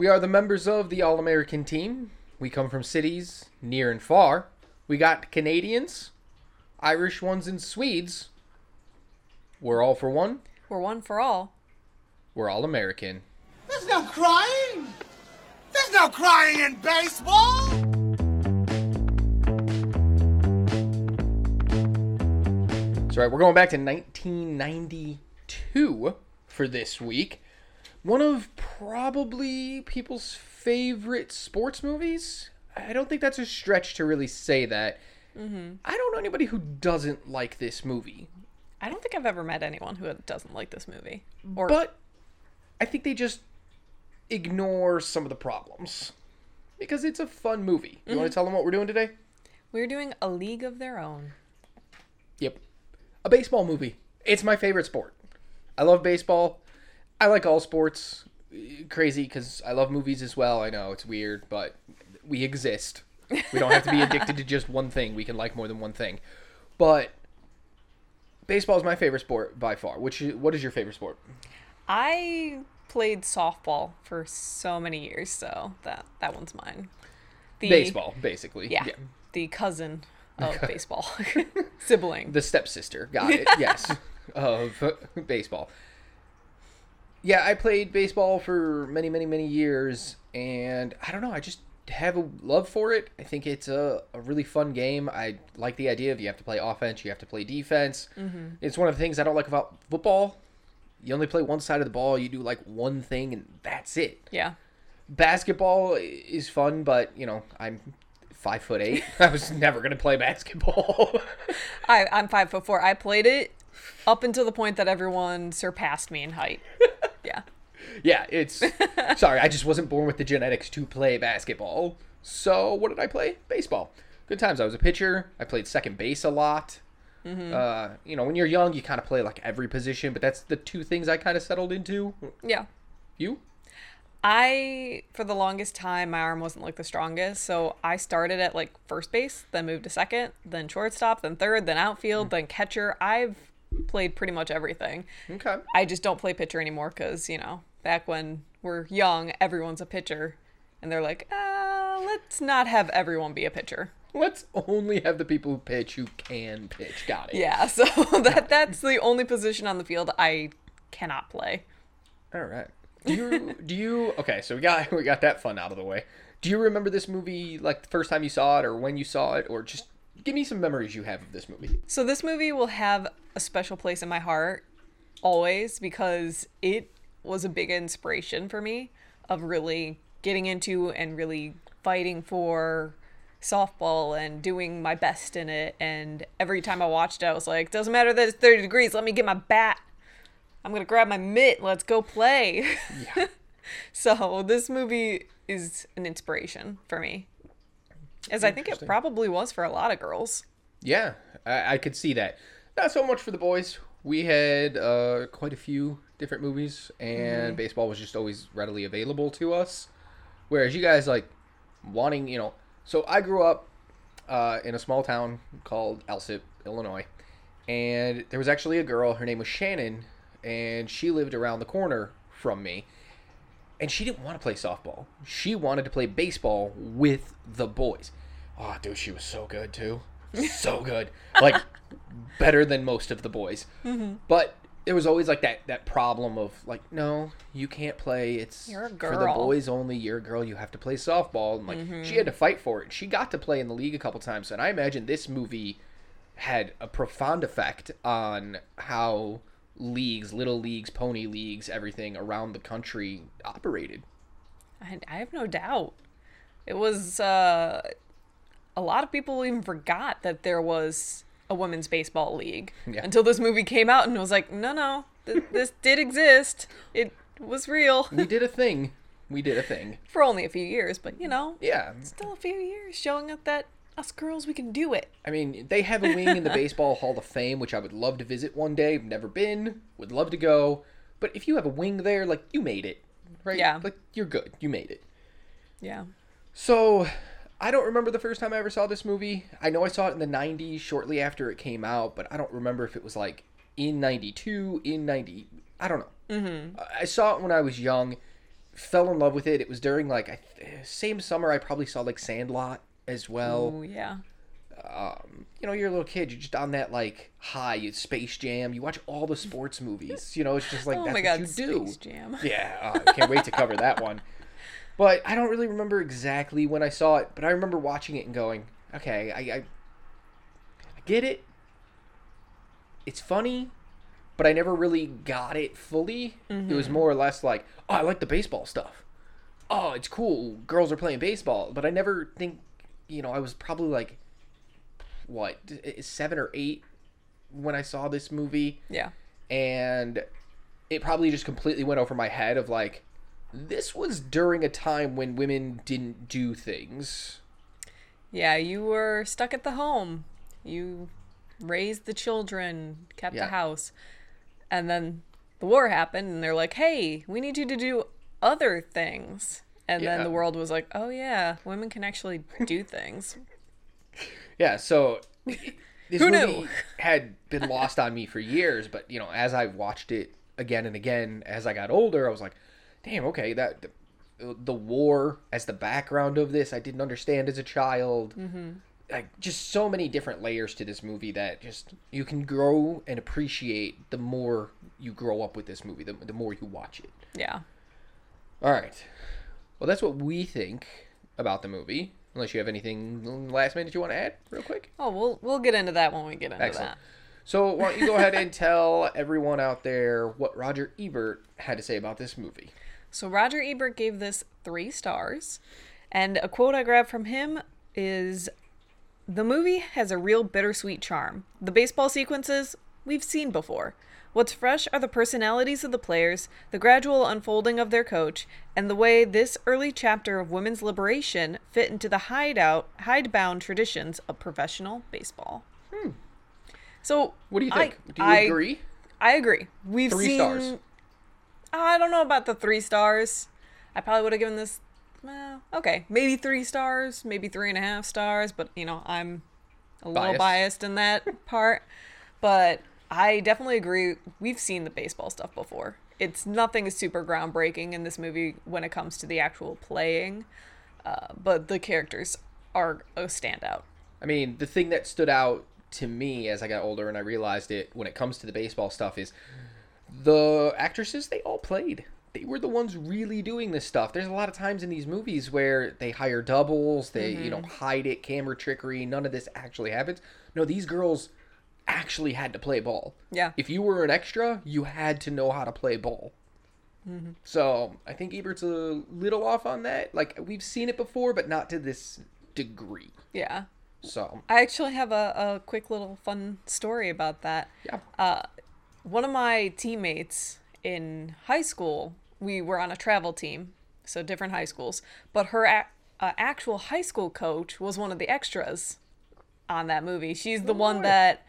We are the members of the All American team. We come from cities near and far. We got Canadians, Irish ones, and Swedes. We're all for one. We're one for all. We're all American. There's no crying. There's no crying in baseball. So, right, we're going back to 1992 for this week. One of probably people's favorite sports movies. I don't think that's a stretch to really say that. Mm-hmm. I don't know anybody who doesn't like this movie, I don't think I've ever met anyone who doesn't like this movie. Or but I think they just ignore some of the problems because it's a fun movie. You want to mm-hmm. tell them what we're doing today? we're doing A League of Their Own. Yep. A baseball movie. It's my favorite sport. I love baseball. I like all sports. Eh, crazy because I love movies as well. I know it's weird, but we exist. We don't have to be addicted to just one thing. We can like more than one thing. But baseball is my favorite sport by far. Which what is your favorite sport? I played softball for so many years, so that that one's mine. The, Baseball, basically. Yeah, the cousin of baseball, sibling. The stepsister. Got it. Yes. of baseball. Yeah, I played baseball for many, many, many years, and I don't know. I just have a love for it. I think it's a, a really fun game. I like the idea of you have to play offense, you have to play defense. Mm-hmm. It's one of the things I don't like about football. You only play one side of the ball, you do like one thing, and that's it. yeah, Basketball is fun, but, you know, I'm five foot eight. I was never going to play basketball. I I'm five foot four. I played it up until the point that everyone surpassed me in height. Yeah, Yeah, it's sorry, I just wasn't born with the genetics to play basketball. So what did I play? Baseball. Good times. I was a pitcher. I played second base a lot. Uh, you know, when you're young, you kind of play like every position, but that's the two things I kind of settled into. yeah. You? I, for the longest time, my arm wasn't like the strongest. So I started at like first base, then moved to second, then shortstop, then third, then outfield, then catcher. I've played pretty much everything. Okay. I just don't play pitcher anymore because, you know, back when we're young, everyone's a pitcher. And they're like, uh, let's not have everyone be a pitcher. Let's only have the people who pitch who can pitch. Got it. Yeah, so that that's the only position on the field I cannot play. All right. Do you do you okay, so we got we got that fun out of the way. Do you remember this movie like the first time you saw it or when you saw it or just give me some memories you have of this movie? So this movie will have a special place in my heart always because it was a big inspiration for me of really getting into and really fighting for softball and doing my best in it and every time I watched it I was like doesn't matter that it's 30 degrees let me get my bat I'm going to grab my mitt let's go play Yeah. so this movie is an inspiration for me as I think it probably was for a lot of girls Yeah, I, I could see that. Not so much for the boys. We had uh, quite a few different movies, and baseball was just always readily available to us. Whereas you guys like wanting, you know. So I grew up uh, in a small town called Alsip, Illinois, and there was actually a girl. Her name was Shannon, and she lived around the corner from me. And she didn't want to play softball. She wanted to play baseball with the boys. Oh, dude, she was so good too. So good. Like better than most of the boys. But there was always like that that problem of like, no, you can't play. It's for the boys only. You're a girl. You have to play softball. And like she had to fight for it. She got to play in the league a couple times, and I imagine this movie had a profound effect on how leagues, little leagues, pony leagues, everything around the country operated. I, I have no doubt. It was uh, a lot of people even forgot that there was a women's baseball league Yeah. until this movie came out and it was like, no, no, th- this did exist. It was real We did a thing. We did a thing. for only a few years, but you know, Yeah. still a few years showing up that us girls we can do it. I mean, they have a wing in the Baseball Hall of Fame, which I would love to visit one day. Never been. Would love to go. But if you have a wing there, like, you made it. Right? Yeah. Like, you're good. You made it. Yeah. So, I don't remember the first time I ever saw this movie. I know I saw it in the 90s, shortly after it came out, but I don't remember if it was like in 92, in 90. I don't know. Mm-hmm. I saw it when I was young, fell in love with it. It was during like I th- same summer I probably saw like Sandlot as well. Oh yeah. You know, you're a little kid. You're just on that like high. You Space Jam. You watch all the sports movies. You know, it's just like oh that's my god, what you do. Space Jam. Yeah, uh, I can't wait to cover that one. But I don't really remember exactly when I saw it, but I remember watching it and going, okay, I, I, I get it. It's funny, but I never really got it fully. It was more or less like, oh, I like the baseball stuff. Oh, it's cool. Girls are playing baseball, but I never think, you know, I was probably like, what, eh, seven or eight when I saw this movie Yeah. and it probably just completely went over my head of like this was during a time when women didn't do things Yeah, you were stuck at the home. You raised the children, kept Yeah. the house. And then the war happened and they're like, "Hey, we need you to do other things." And then the world was like, "Oh yeah, women can actually do things." yeah so this Who movie knew? had been lost on me for years but you know as i watched it again and again as i got older i was like damn okay that the, the war as the background of this i didn't understand as a child Mm-hmm. like just so many different layers to this movie that just you can grow and appreciate the more you grow up with this movie the, the more you watch it Yeah. All right. Well, that's what we think about the movie. Unless you have anything last minute you want to add, real quick. Oh, we'll we'll get into that when we get into Excellent. that. So, why don't you go ahead and tell everyone out there what Roger Ebert had to say about this movie? So Roger Ebert gave this three stars, and a quote I grabbed from him is The movie has a real bittersweet charm. The baseball sequences we've seen before. What's fresh are the personalities of the players, the gradual unfolding of their coach, and the way this early chapter of women's liberation fit into the hideout, hidebound traditions of professional baseball. Hmm. So, What do you I- think? do you I- agree? I agree. We've Three seen. stars. I don't know about the three stars. I probably would have given this. Well, okay, maybe three stars, maybe three and a half stars. But you know, I'm a little biased in that part. But I definitely agree. We've seen the baseball stuff before. It's nothing super groundbreaking in this movie when it comes to the actual playing, uh, but the characters are a standout. I mean, the thing that stood out to me as I got older and I realized it when it comes to the baseball stuff is the actresses, they all played. They were the ones really doing this stuff. There's a lot of times in these movies where they hire doubles, they, you know, hide it, camera trickery. None of this actually happens. No, these girls actually had to play ball. Yeah. If you were an extra, you had to know how to play ball. So I think Ebert's a little off on that. Like, we've seen it before, but not to this degree. Yeah. So, I actually have a, a quick little fun story about that. yeah. Uh, one of my teammates in high school, we were on a travel team, so different high schools, but her a- uh, actual high school coach was one of the extras on that movie. She's the one that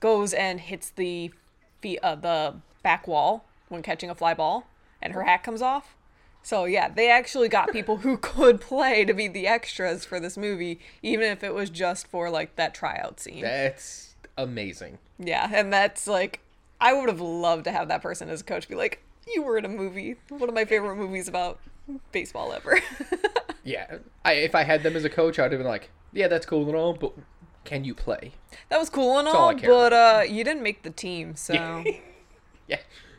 goes and hits the feet, uh, the back wall when catching a fly ball, and her hat comes off. So yeah, they actually got people who could play to be the extras for this movie, even if it was just for like that tryout scene. That's amazing. Yeah, and that's like, I would have loved to have that person as a coach be like, you were in a movie, one of my favorite movies about baseball ever. Yeah. I, if I had them as a coach, I'd have been like, yeah, that's cool and all, but can you play? that was cool and all all, but uh, you didn't make the team, so Yeah.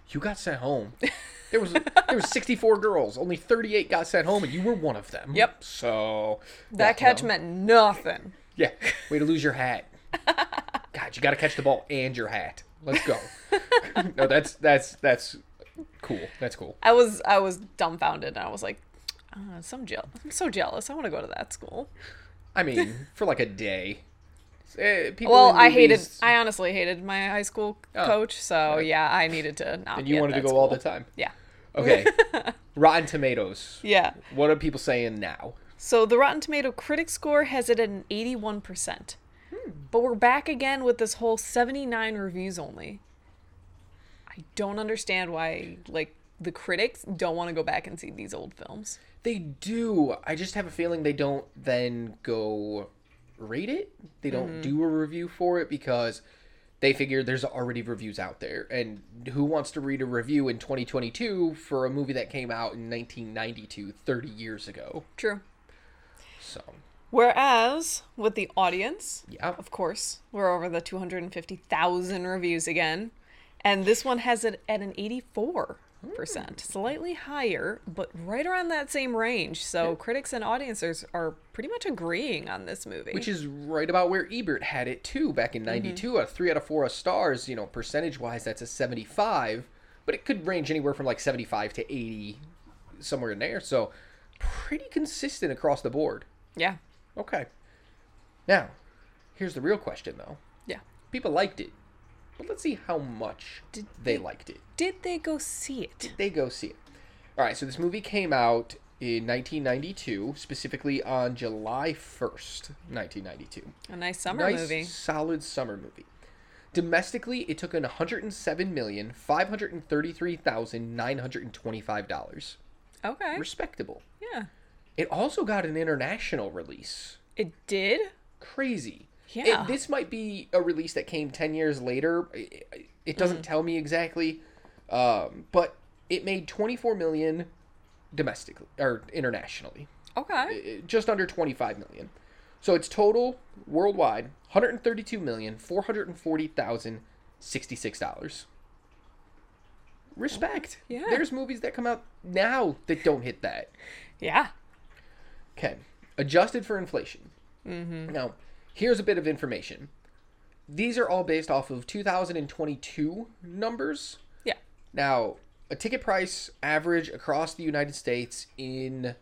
You got sent home. There was there was 64 girls. Only 38 got sent home, and you were one of them. Yep. So that catch no. meant nothing. Yeah. Way to lose your hat. God, you got to catch the ball and your hat. Let's go. no, that's that's that's cool. That's cool. I was I was dumbfounded, and I was like, oh, some jeal- I'm so jealous. I want to go to that school. I mean, for like a day. Eh, people Well, I hated. I honestly hated my high school Oh, coach, so right. yeah, I needed to not. and you wanted to go all the time. Yeah. Okay. Rotten Tomatoes. Yeah. What are people saying now? So the Rotten Tomato critic score has it at an 81%. But we're back again with this whole 79 reviews only. I don't understand why like the critics don't want to go back and see these old films. They do. I just have a feeling they don't then go rate it. They don't Mm-hmm. do a review for it because they figure there's already reviews out there, and who wants to read a review in 2022 for a movie that came out in 1992, 30 years ago? True. So, Whereas with the audience, yeah. of course, we're over the 250,000 reviews again. And this one has it at an 84%, Mm. slightly higher, but right around that same range. So critics and audiences are pretty much agreeing on this movie. Which is right about where Ebert had it too back in mm-hmm. '92. A three out of four of stars, you know, percentage wise, that's a 75, but it could range anywhere from like 75 to 80, somewhere in there. So, pretty consistent across the board. yeah. Okay. Now, here's the real question though. Yeah. People liked it, but let's see how much Did they they- liked it. Did they go see it? Did they go see it. All right, so this movie came out in 1992, specifically on July 1st, 1992. A nice summer nice, movie. solid summer movie. Domestically, it took in 107 million five hundred thirty-three thousand nine hundred twenty-five dollars. Okay. Respectable. Yeah. It also got an international release. It did? Crazy. Yeah. It, this might be a release that came 10 years later. It, it doesn't tell me exactly, um, but it made 24 million domestically or internationally. Okay. Uh, just under 25 million. So it's total worldwide 132 million 440,000 66 dollars. Respect. Yeah. There's movies that come out now that don't hit that. Yeah. Okay. Adjusted for inflation. Mm-hmm. Now, here's a bit of information. These are all based off of 2022 numbers. Yeah. Now, a ticket price average across the United States in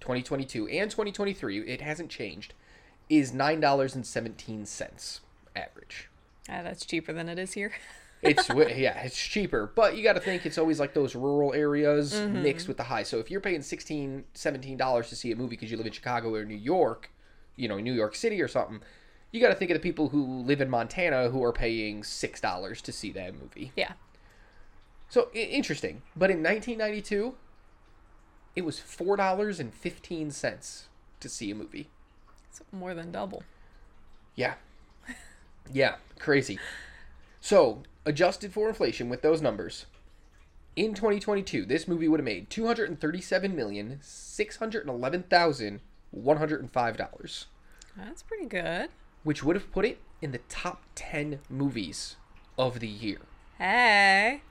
2022 and 2023, it hasn't changed, is $9.17 average. Ah, that's cheaper than it is here. It's yeah, it's cheaper, but you got to think it's always like those rural areas mixed with the high. So if you're paying 16 17 dollars to see a movie because you live in Chicago or New York, you know, New York City or something, you got to think of the people who live in Montana who are paying six dollars to see that movie. yeah. So I- interesting. But in 1992, it was four dollars and fifteen cents to see a movie. It's more than double. Yeah. Yeah, crazy. So, adjusted for inflation with those numbers, in 2022, this movie would have made $237,611,105, That's pretty good. which would have put it in the top 10 movies of the year. Hey.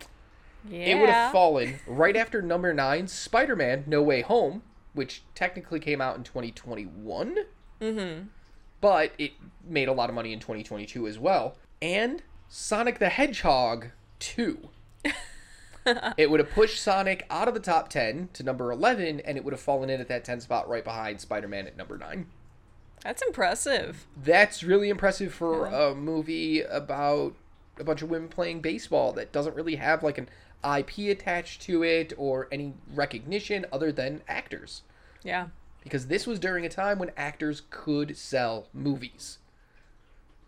Yeah. It would have fallen right after number 9, Spider-Man No Way Home, which technically came out in 2021. Mm-hmm. But it made a lot of money in 2022 as well. And Sonic the Hedgehog 2. it would have pushed Sonic out of the top 10 to number 11, and it would have fallen in at that 10 spot right behind Spider-Man at number 9. That's impressive. That's really impressive for a movie about a bunch of women playing baseball that doesn't really have like an IP attached to it or any recognition other than actors. Yeah. Because this was during a time when actors could sell movies.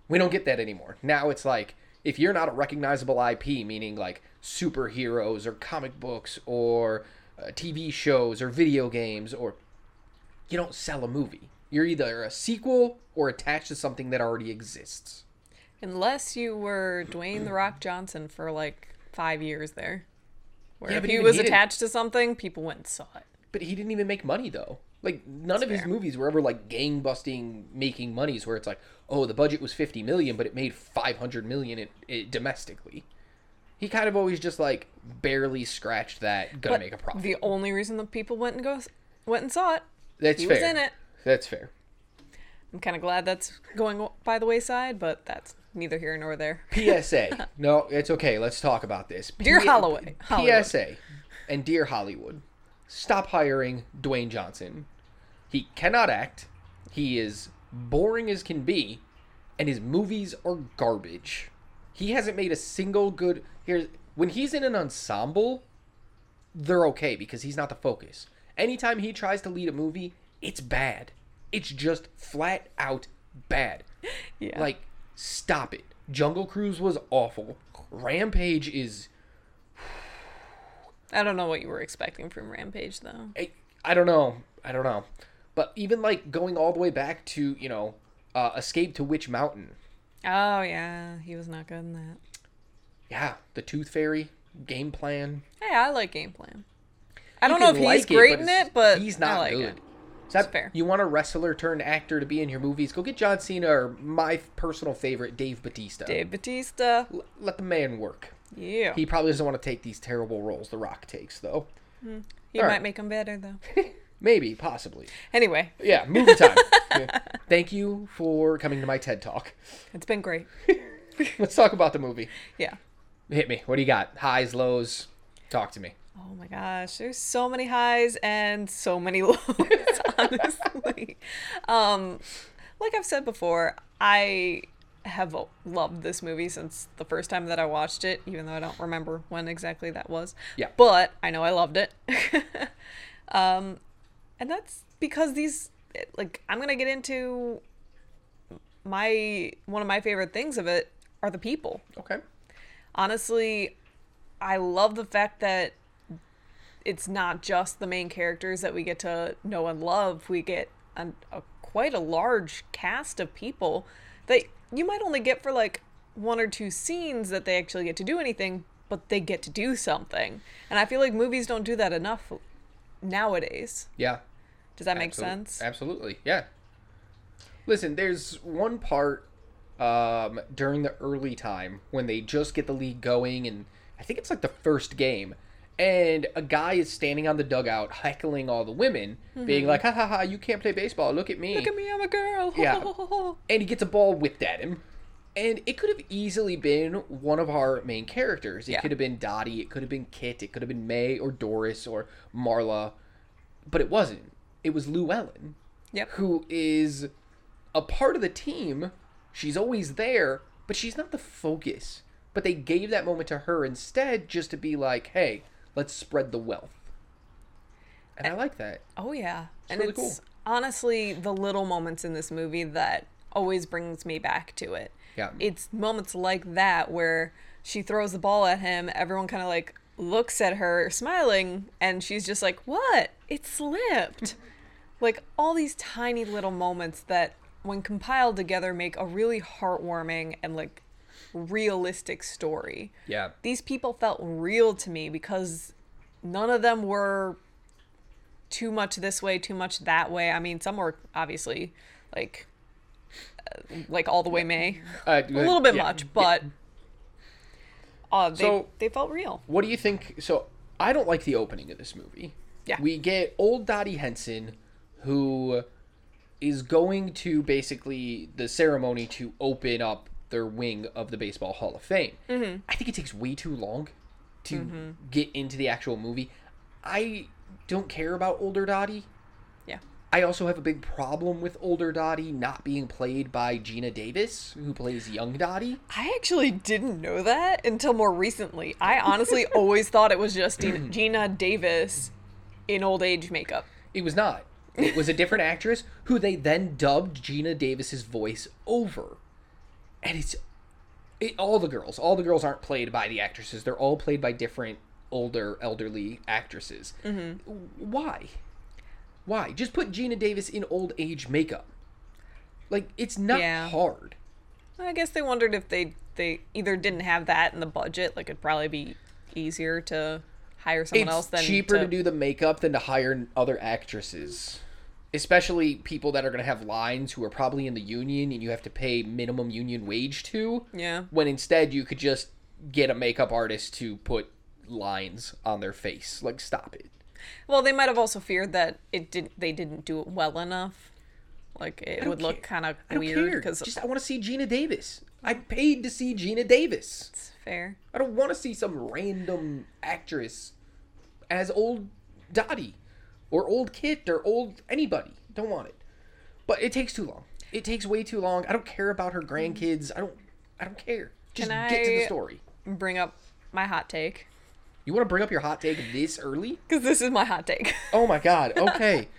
We don't get that anymore. Now it's like if you're not a recognizable IP, meaning like superheroes or comic books or uh, TV shows or video games, or you don't sell a movie. You're either a sequel or attached to something that already exists. Unless you were Dwayne the Rock Johnson for like five years there. Where Yeah, if he was he attached to something, people went and saw it. But he didn't even make money though. Like none of his movies were ever like gang busting making monies where it's like, oh, the budget was 50 million, but it made 500 million it, it, domestically. He kind of always just like barely scratched that, gonna But make a profit. the only reason that people went and go went and saw it, That's he fair. was in it. That's fair. I'm kind of glad that's going by the wayside, but that's neither here nor there. PSA. no, it's okay. Let's talk about this. Dear Holloway- Hollywood. PSA and Dear Hollywood. Stop hiring Dwayne Johnson. He cannot act. He is boring as can be, and his movies are garbage. He hasn't made a single good. Here's when he's in an ensemble, they're okay because he's not the focus. Anytime he tries to lead a movie, it's bad. It's just flat out bad. Yeah. Like, stop it. Jungle Cruise was awful. Rampage is. I don't know what you were expecting from Rampage though. I, I don't know. I don't know. But even like going all the way back to, you know, uh, Escape to Witch Mountain. Oh yeah, he was not good in that. Yeah, the Tooth Fairy game plan. Hey, I like game plan. I You don't know if can he's like great in it, but he's not like good. it. So that- fair. You want a wrestler turned actor to be in your movies? Go get John Cena or my personal favorite, Dave Batista. Dave Batista. L- let the man work. Yeah. He probably doesn't want to take these terrible roles The Rock takes, though. He all might right. make them better though. Maybe, possibly. anyway, Yeah, movie time. Yeah. Thank you for coming to my TED Talk. it's been great. Let's talk about the movie. Yeah. Hit me. What do you got? Highs, lows? Talk to me. Oh my gosh, there's so many highs and so many lows, honestly. Um, like I've said before, I have loved this movie since the first time that I watched it, even though I don't remember when exactly that was. Yeah. But I know I loved it. um, and that's because these, like, I'm gonna get into my one of my favorite things of it are the people Okay. honestly, I love the fact that it's not just the main characters that we get to know and love. We get an, a quite a large cast of people that you might only get for like one or two scenes that they actually get to do anything, but they get to do something. And I feel like movies don't do that enough nowadays. Yeah. Does that make sense? Absolutely. Yeah. Listen, there's one part um, during the early time when they just get the league going, and I think it's like the first game, and a guy is standing on the dugout heckling all the women, being like, ha ha ha, you can't play baseball. Look at me. Mm-hmm. Look at me, I'm a girl. Yeah. and he gets a ball whipped at him. And it could have easily been one of our main characters. It Yeah. could have been Dottie, it could have been Kit, it could have been Mae or Doris or Marla, but it wasn't. It was Llewellyn, Yep. who is a part of the team. She's always there, but she's not the focus. But they gave that moment to her instead just to be like, hey, let's spread the wealth. And I like that. Oh yeah, and really it's cool. honestly the little moments in this movie that always brings me back to it. Yeah. It's moments like that where she throws the ball at him, everyone kind of like looks at her smiling and she's just like, "What? It slipped." like all these tiny little moments that when compiled together make a really heartwarming and like realistic story Yeah. these people felt real to me because none of them were too much this way, too much that way. I mean, some were obviously like like all the way Mae, Uh, a little bit yeah. much, but uh, they So- they felt real. What do you think? So I don't like the opening of this movie. Yeah. We get old Dottie Henson, who is going to basically the ceremony to open up their wing of the Baseball Hall of Fame. Mm-hmm. I think it takes way too long to Mm-hmm. get into the actual movie. I don't care about older Dottie. Yeah, I also have a big problem with older Dottie not being played by Geena Davis, who plays young Dottie. I actually didn't know that until more recently. I honestly always thought it was just Geena, Davis in old age makeup. It was not. It was a different actress who they then dubbed Geena Davis's voice over. And it's it, all the girls. All the girls aren't played by the actresses. They're all played by different older elderly actresses. Mm-hmm. Why? Why? Just put Geena Davis in old age makeup. Like it's not Yeah. hard. I guess they wondered if they they either didn't have that in the budget, like it'd probably be easier to hire someone it's else than cheaper to... to do the makeup than to hire other actresses especially people that are going to have lines who are probably in the union and you have to pay minimum union wage to Yeah. when instead you could just get a makeup artist to put lines on their face like stop it Well, they might have also feared that it did they didn't do it well enough. Like it would look kind of weird because just i want to see geena davis. I paid to see geena davis. It's fair. i don't want to see some random actress as old dottie or old kit or old anybody. Don't want it. But it takes too long. It takes way too long. I don't care about her grandkids. I don't i don't care. Just Can get to the story. Bring up my hot take you want to bring up your hot take this early because this is my hot take. oh my god okay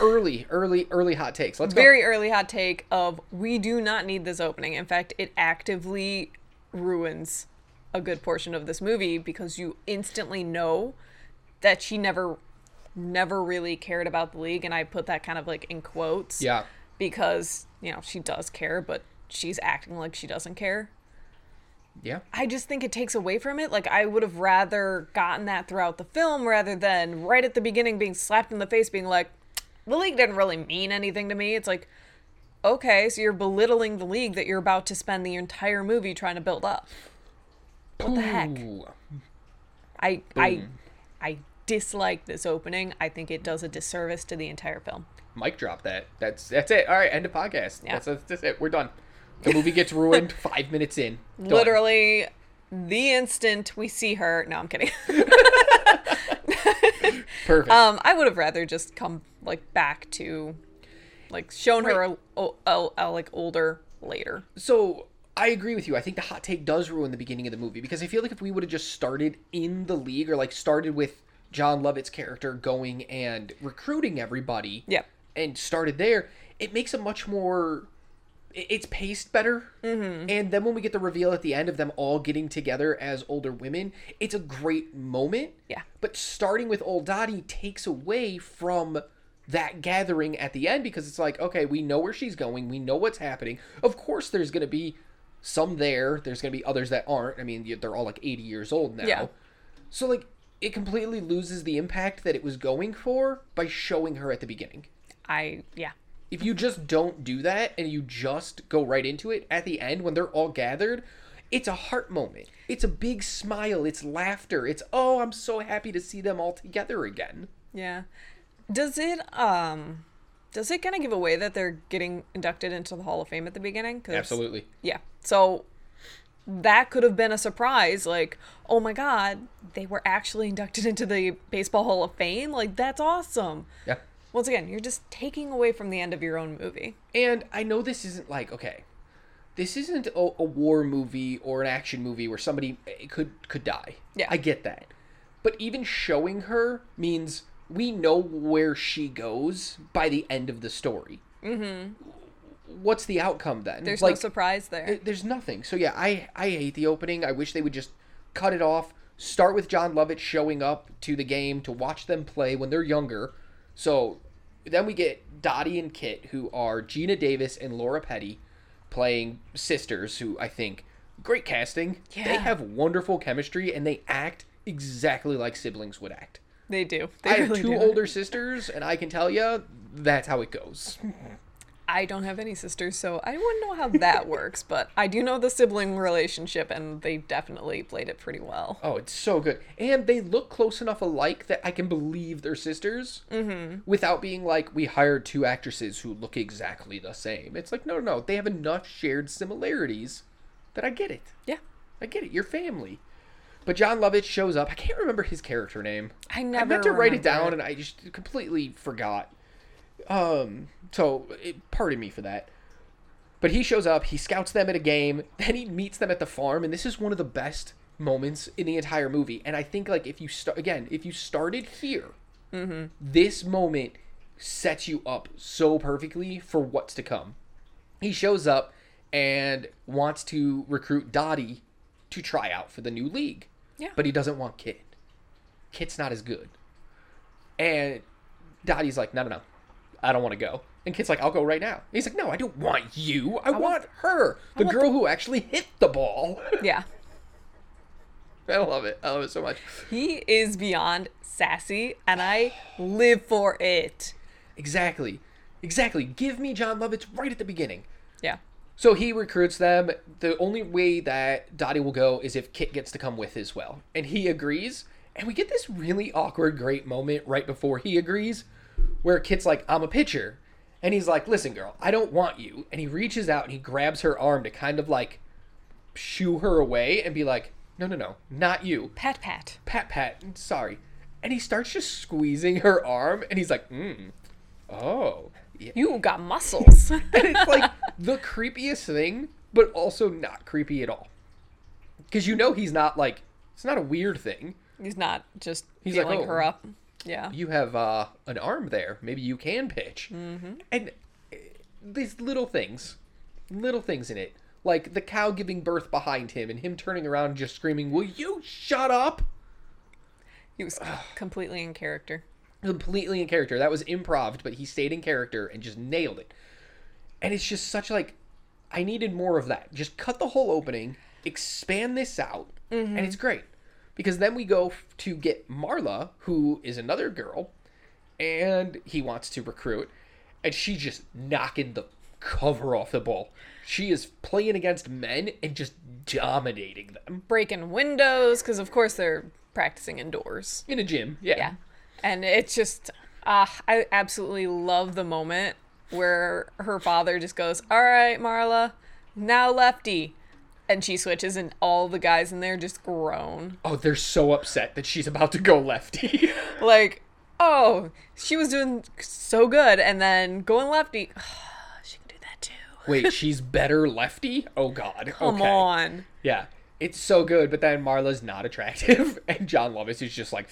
early early early hot takes let's go Very early hot take of we do not need this opening. In fact, it actively ruins a good portion of this movie because you instantly know that she never never really cared about the league and I put that kind of like in quotes. yeah because you know she does care but she's acting like she doesn't care. Yeah. I just think it takes away from it. Like I would have rather gotten that throughout the film rather than right at the beginning being slapped in the face being like the league didn't really mean anything to me. It's like okay, so you're belittling the league that you're about to spend the entire movie trying to build up. What the heck? I I I dislike this opening. I think it does a disservice to the entire film. Mic drop that. That's that's it. All right, end of podcast. Yeah. That's, that's, that's it. We're done. The movie gets ruined five minutes in. Done. Literally the instant we see her. No, I'm kidding. Perfect. Um, I would have rather just come like back to, like, shown her a, a, a, a, like older later. so I agree with you. I think the hot take does ruin the beginning of the movie because I feel like if we would have just started in the league or like started with Jon Lovitz's character going and recruiting everybody, Yeah. and started there, it makes a much more. It's paced better, mm-hmm. and then when we get the reveal at the end of them all getting together as older women, it's a great moment. Yeah. But starting with old Dottie takes away from that gathering at the end because it's like, okay, we know where she's going, we know what's happening. Of course, there's going to be some there. There's going to be others that aren't. I mean, they're all like 80 years old now. Yeah. So like, it completely loses the impact that it was going for by showing her at the beginning. I yeah. If you just don't do that and you just go right into it at the end when they're all gathered, it's a heart moment. It's a big smile. It's laughter. It's, oh, I'm so happy to see them all together again. Yeah. Does it um does it kind of give away that they're getting inducted into the Hall of Fame at the beginning? Absolutely. Yeah. So that could have been a surprise like, "Oh my god, they were actually inducted into the Baseball Hall of Fame." Like that's awesome. Yeah. Once again, you're just taking away from the end of your own movie. And I know this isn't like, okay, this isn't a, a war movie or an action movie where somebody eh, could could die. Yeah. I get that. But even showing her means we know where she goes by the end of the story. Mm-hmm. What's the outcome then? There's like, no surprise there. it- there's nothing. So yeah, I I hate the opening. I wish they would just cut it off. Start with Jon Lovitz showing up to the game to watch them play when they're younger. So then we get Dottie and Kit, who are Geena Davis and Lori Petty, playing sisters. Who I think great casting. Yeah. They have wonderful chemistry and they act exactly like siblings would act. they do. They I have two do. older sisters, and I can tell you that's how it goes. I don't have any sisters, so I wouldn't know how that works, but I do know the sibling relationship and they definitely played it pretty well. Oh, it's so good. And they look close enough alike that I can believe they're sisters mm-hmm. without being like, we hired two actresses who look exactly the same. It's like, no, no, no. They have enough shared similarities that I get it. Yeah. I get it. You're family. But Jon Lovitz shows up. I can't remember his character name. I never I meant to write it down it. and I just completely forgot. Um, so it, pardon me for that. But he shows up, he scouts them at a game, then he meets them at the farm, and this is one of the best moments in the entire movie. And I think like if you start again, if you started here, this moment sets you up so perfectly for what's to come. He shows up and wants to recruit Dottie to try out for the new league. Yeah. But he doesn't want Kit. Kit's not as good. And Dottie's like, no, no, no. I don't want to go. And Kit's like, I'll go right now. He's like, no, I don't want you. I, want, her. The want girl who actually hit the ball. Yeah. I love it. I love it so much. He is beyond sassy and I live for it. Exactly. Exactly. Give me Jon Lovitz right at the beginning. Yeah. So he recruits them. The only way that Dottie will go is if Kit gets to come with as well. And he agrees. And we get this really awkward, great moment right before he agrees where Kit's like, I'm a pitcher. And he's like, listen, girl, I don't want you. And he reaches out and he grabs her arm to kind of like shoo her away and be like, no, no, no, not you. Pat pat. Pat, pat, sorry. And he starts just squeezing her arm and he's like, mm, oh. Yeah. You got muscles. And it's like the creepiest thing, but also not creepy at all. Because you know he's not like, it's not a weird thing. He's not just He's like, "Oh." her up. Yeah. You have uh, an arm there. Maybe you can pitch. Mm-hmm. And uh, these little things, little things in it. Like the cow giving birth behind him and him turning around and just screaming, Will you shut up? He was completely in character. completely in character. That was improv, but he stayed in character and just nailed it. And it's just such like I needed more of that. Just cut the whole opening, expand this out, and it's great. Because then we go to get Marla, who is another girl, and he wants to recruit, and she's just knocking the cover off the ball. She is playing against men and just dominating them Breaking windows because of course they're practicing indoors. in a gym. Yeah. Yeah. And it's just, uh, I absolutely love the moment where her father just goes, All right, Marla, now lefty. And she switches, and all the guys in there just groan. Oh, they're so upset that she's about to go lefty. Like, oh, she was doing so good. And then going lefty, she can do that too. Wait, she's better lefty? Oh God. Come okay. on. Yeah, it's so good, but then Marla's not attractive, and Jon Lovitz is just like,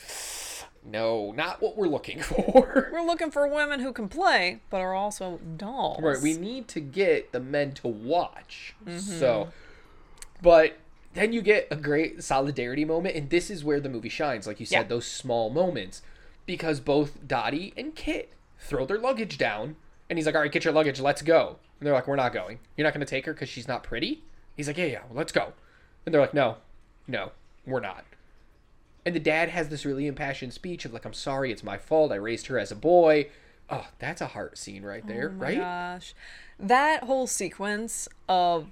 no, not what we're looking for. We're looking for women who can play, but are also dolls. right, we need to get the men to watch. So, mm-hmm. But then you get a great solidarity moment, and this is where the movie shines, like you said, Yeah. those small moments, because both Dottie and Kit throw their luggage down, and he's like, all right, get your luggage, let's go. And they're like, we're not going. You're not going to take her because she's not pretty? He's like, yeah, yeah, let's go. And they're like, no, no, we're not. And the dad has this really impassioned speech of like, I'm sorry, it's my fault. I raised her as a boy. Oh, that's a heart scene right there, oh my right? gosh. That whole sequence of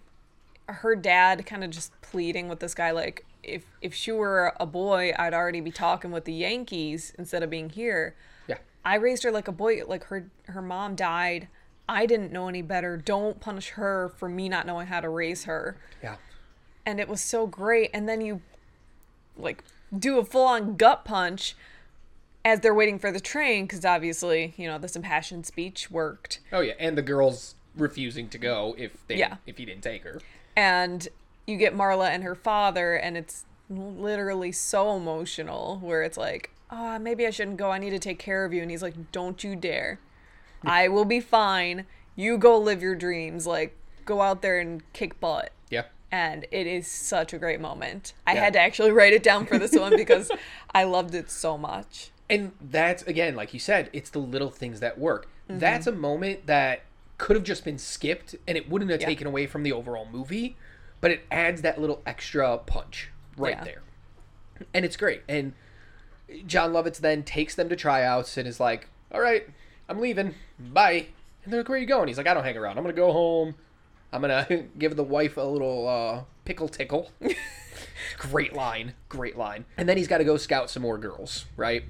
her dad kind of just pleading with this guy like if if she were a boy, I'd already be talking with the Yankees instead of being here. Yeah. I raised her like a boy, like her her mom died. I didn't know any better. Don't punish her for me not knowing how to raise her. Yeah. And it was so great. And then you like do a full on gut punch as they're waiting for the train because obviously, you know, this impassioned speech worked. Oh yeah, and the girls refusing to go if they Yeah. if he didn't take her. And you get Marla and her father, and it's literally so emotional. Where it's like, oh, maybe I shouldn't go. I need to take care of you, and he's like, don't you dare. I will be fine. You go live your dreams. Like, go out there and kick butt. Yeah. And it is such a great moment. I Yeah. had to actually write it down for this one because I loved it so much. And that's again, like you said, it's the little things that work. Mm-hmm. That's a moment that could have just been skipped and it wouldn't have Yeah. taken away from the overall movie, but it adds that little extra punch right Yeah. there. And it's great. And Jon Lovitz then takes them to tryouts and is like, All right, I'm leaving. Bye. And they're like, Where are you going? He's like, I don't hang around. I'm gonna go home. I'm gonna give the wife a little uh, pickle tickle. great line. Great line. And then he's got to go scout some more girls, right?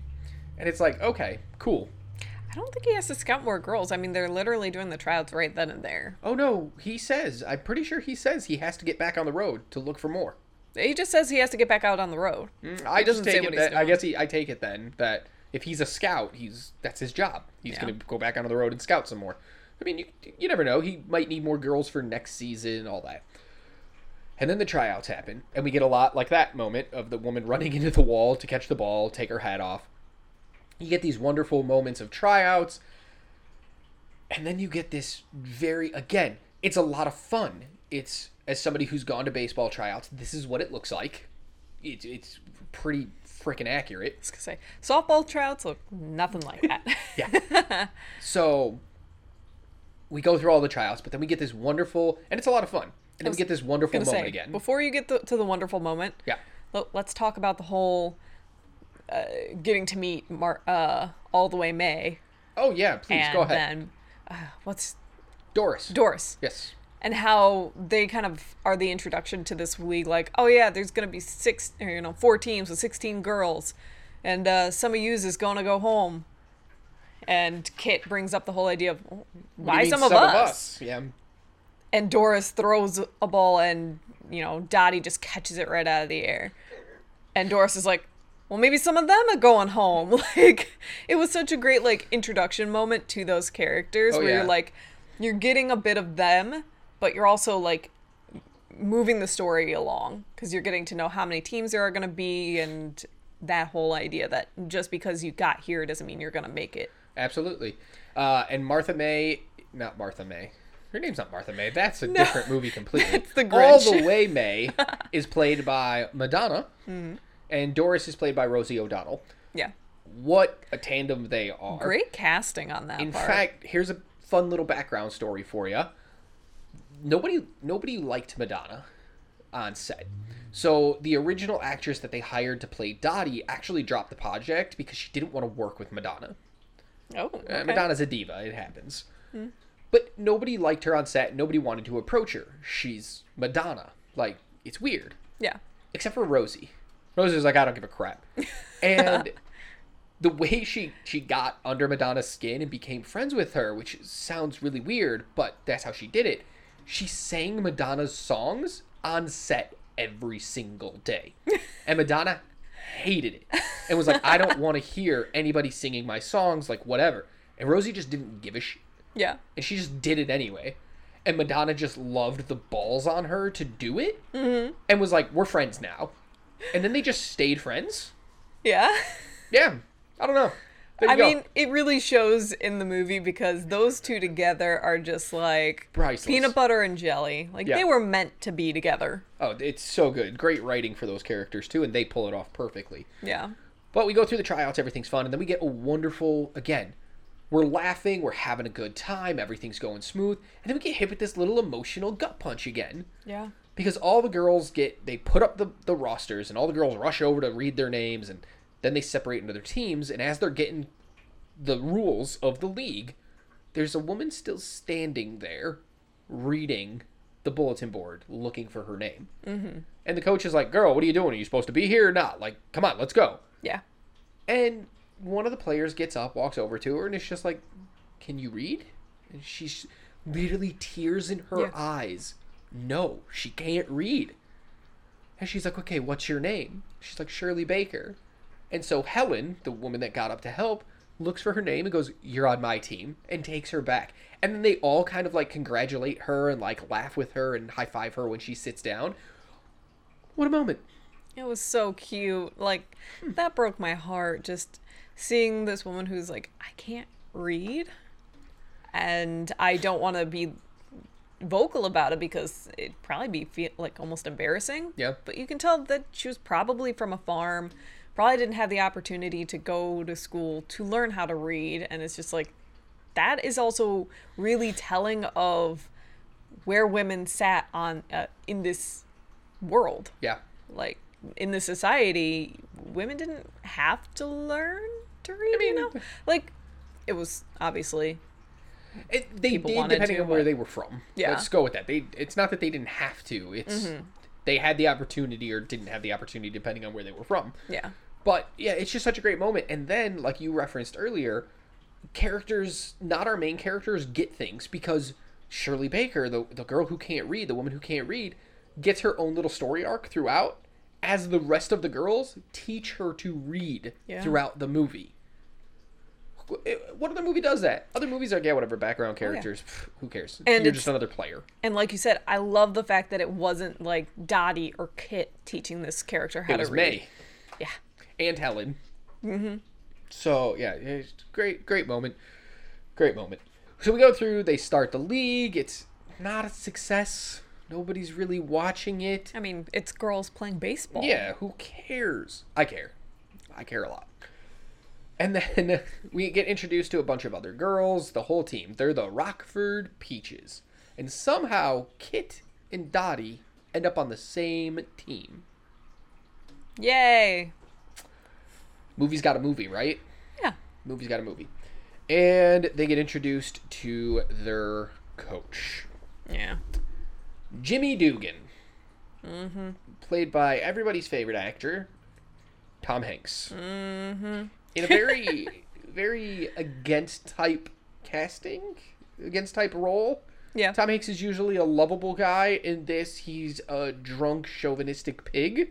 And it's like, okay, cool. I don't think he has to scout more girls. I mean, they're literally doing the tryouts right then and there. Oh no, he says, I'm pretty sure he says he has to get back on the road to look for more. He just says he has to get back out on the road. Mm, I just doesn't take it that, I guess he, I take it then that if he's a scout, he's that's his job. He's Yeah. going to go back onto the road and scout some more. I mean, you you never know. He might need more girls for next season, and all that. And then the tryouts happen, and we get a lot like that moment of the woman running into the wall to catch the ball, take her hat off. You get these wonderful moments of tryouts, and then you get this very again, it's a lot of fun. It's as somebody who's gone to baseball tryouts, this is what it looks like. It's it's pretty freaking accurate. I say softball tryouts look nothing like that. Yeah. so we go through all the tryouts, but then we get this wonderful, and it's a lot of fun. And then we get this wonderful moment say again. before you get the, to the wonderful moment. Yeah. Let's talk about the whole uh, getting to meet Mar- uh, all the way Mae, Oh yeah, please and go ahead. then uh, what's Doris. Doris, yes. and how they kind of are the introduction to this league. Like, oh yeah, there's gonna be six, or, you know, four teams with sixteen girls, and uh, some of yous is gonna go home. And Kit brings up the whole idea of What do you why mean some, of, us? Yeah. and Doris throws a ball and you know Dottie just catches it right out of the air. And Doris is like, "Well, maybe some of them are going home." Like it was such a great like introduction moment to those characters Oh, where yeah. you're like you're getting a bit of them, but you're also like moving the story along cuz you're getting to know how many teams there are going to be and that whole idea that just because you got here doesn't mean you're going to make it. Absolutely. Uh, and Martha May, not Martha May. Her name's not Martha May. That's a different movie completely. It's the Grinch. All the way Mae is played by Madonna, Mm-hmm. And Doris is played by Rosie O'Donnell. Yeah. What a tandem they are! Great casting on that In part. fact, here's a fun little background story for you. nobody nobody liked Madonna on set. So the original actress that they hired to play Dottie actually dropped the project because she didn't want to work with Madonna. Oh, Uh. Madonna's a diva. It happens. But nobody liked her on set. Nobody wanted to approach her. She's Madonna. Like, it's weird. Yeah. Except for Rosie. Rosie was like, I don't give a crap. And the way she, she got under Madonna's skin and became friends with her, which sounds really weird, but that's how she did it. She sang Madonna's songs on set every single day. And Madonna hated it and was like, I don't want to hear anybody singing my songs, like whatever. And Rosie just didn't give a shit. Yeah. And she just did it anyway. And Madonna just loved the balls on her to do it Mm-hmm. and was like, we're friends now. And then they just stayed friends. Yeah. Yeah. I don't know. I go. mean, it really shows in the movie because those two together are just like Priceless. peanut butter and jelly. Like Yeah. they were meant to be together. oh, it's so good. Great writing for those characters too, and they pull it off perfectly. Yeah. But we go through the tryouts, everything's fun, and then we get a wonderful again. We're laughing, we're having a good time, everything's going smooth, and then we get hit with this little emotional gut punch again. Yeah. Because all the girls get they put up the, the rosters and all the girls rush over to read their names and then they separate into their teams and as they're getting the rules of the league, there's a woman still standing there reading the bulletin board looking for her name. Mm-hmm. And the coach is like, Girl, what are you doing? Are you supposed to be here or not? Like, come on, let's go. Yeah. And one of the players gets up, walks over to her, and it's just like, Can you read? And she's literally tears in her Yeah. eyes. No, she can't read. And she's like, Okay, what's your name? She's like, Shirley Baker. And so Helen, the woman that got up to help, looks for her name and goes, You're on my team, and takes her back. And then they all kind of like congratulate her and like laugh with her and high five her when she sits down. What a moment. It was so cute. Like hmm. that broke my heart just seeing this woman who's like, I can't read and I don't want to be vocal about it because it'd probably be feel, like almost embarrassing. Yeah. But you can tell that she was probably from a farm, probably didn't have the opportunity to go to school to learn how to read and it's just like that is also really telling of where women sat on uh, in this world Yeah. like in the society, women didn't have to learn to read. I mean- you know, like it was obviously It, they people did depending to, on where but- they were from. Yeah. Let's go with that. They it's not that they didn't have to. It's mm-hmm. they had the opportunity or didn't have the opportunity depending on where they were from. yeah, But yeah, it's just such a great moment. And then, like you referenced earlier, characters, not our main characters, get things because Shirley Baker, the the girl who can't read, the woman who can't read, gets her own little story arc throughout, as the rest of the girls teach her to read Yeah. throughout the movie. What other movie does that? Other movies are yeah, whatever background characters. pff, Who cares? Oh, And You're just another player. and like you said, I love the fact that it wasn't like Dottie or Kit teaching this character how It to was read. Mae. Yeah, and Helen. Mm-hmm. So yeah, it's great, great moment, great moment. So we go through. They start the league. It's not a success. Nobody's really watching it. I mean it's girls playing baseball. Yeah, who cares? I care. I care a lot. And then we get introduced to a bunch of other girls, the whole team. They're the Rockford Peaches. And somehow Kit and Dottie end up on the same team. Yay. Movie's got a movie, right? Yeah. movie's got a movie and they get introduced to their coach Yeah. jimmy dugan mm-hmm. played by everybody's favorite actor tom hanks mm-hmm. In a very very against type casting against type role Yeah. tom hanks is usually a lovable guy in this he's a drunk chauvinistic pig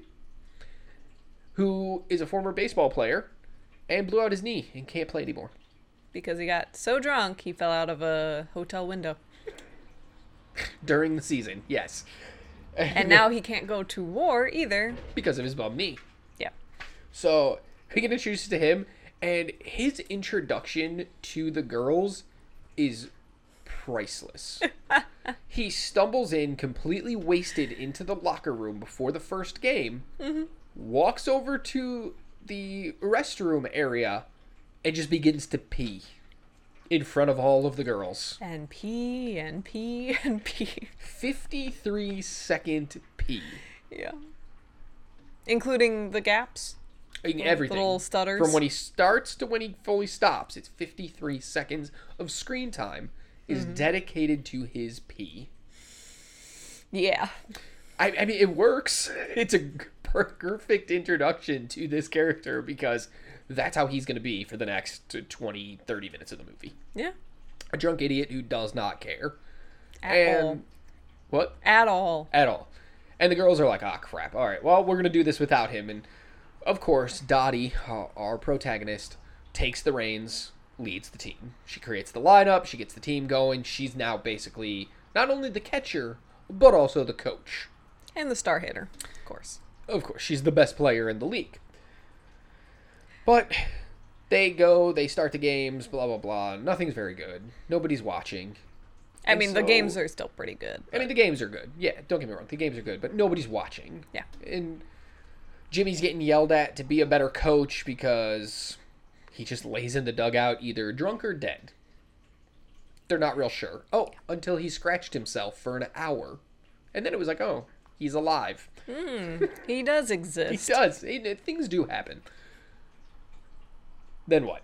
who is a former baseball player and blew out his knee and can't play anymore Because he got so drunk he fell out of a hotel window. during the season. Yes. And now he can't go to war either. because of his bum knee. Yeah. So we get introduced to him, and his introduction to the girls is priceless. he stumbles in completely wasted into the locker room before the first game, mm-hmm. walks over to the restroom area, and just begins to pee. in front of all of the girls. And pee and pee and pee. 53 second P. Yeah. Including the gaps. In everything. little stutters. From when he starts to when he fully stops, it's 53 seconds of screen time is Mm-hmm. dedicated to his P. Yeah. I, I mean, it works. It's a perfect introduction to this character because that's how he's going to be for the next 20, 30 minutes of the movie. Yeah. A drunk idiot who does not care. At and all. what? At all. At all. And the girls are like, ah, crap. All right, well, we're going to do this without him. And of course, Dottie, uh, our protagonist, takes the reins, leads the team. She creates the lineup, she gets the team going. She's now basically not only the catcher, but also the coach. And the star hitter, of course. Of course, she's the best player in the league. But they go, they start the games, blah, blah, blah. Nothing's very good. Nobody's watching. I And mean, the games are still pretty good. I mean, the games are good. Yeah, don't get me wrong. The games are good, but nobody's watching. Yeah. And Jimmy's getting yelled at to be a better coach because he just lays in the dugout either drunk or dead. They're not real sure. Oh, until he scratched himself for an hour. And then it was like, oh, he's alive. He does exist. He does. It- things do happen. Then what?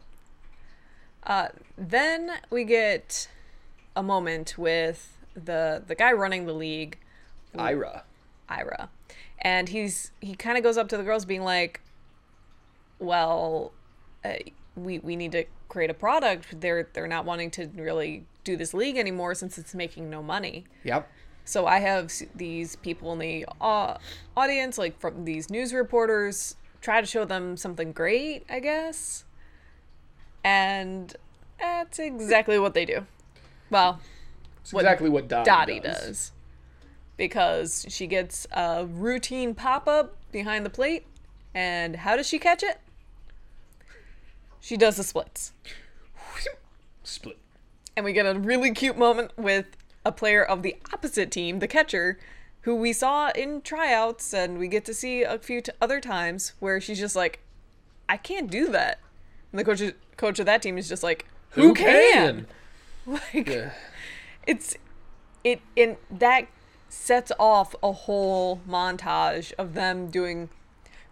Uh, then we get a moment with the the guy running the league, Ira. Ira, and he's he kind of goes up to the girls, being like, "Well, uh, we we need to create a product. They're they're not wanting to really do this league anymore since it's making no money." Yep. So I have these people in the uh, audience, like from these news reporters, try to show them something great, I guess. And that's exactly what they do. Well, It's What exactly what Dottie, Dottie does. does. Because she gets a routine pop up behind the plate. And how does she catch it? She does the splits. Split. and we get a really cute moment with a player of the opposite team, the catcher, who we saw in tryouts, and we get to see a few t- other times where she's just like, "I can't do that," and the coach coach of that team is just like, "Who, Who can?" can? Like, Yeah. it's it and that sets off a whole montage of them doing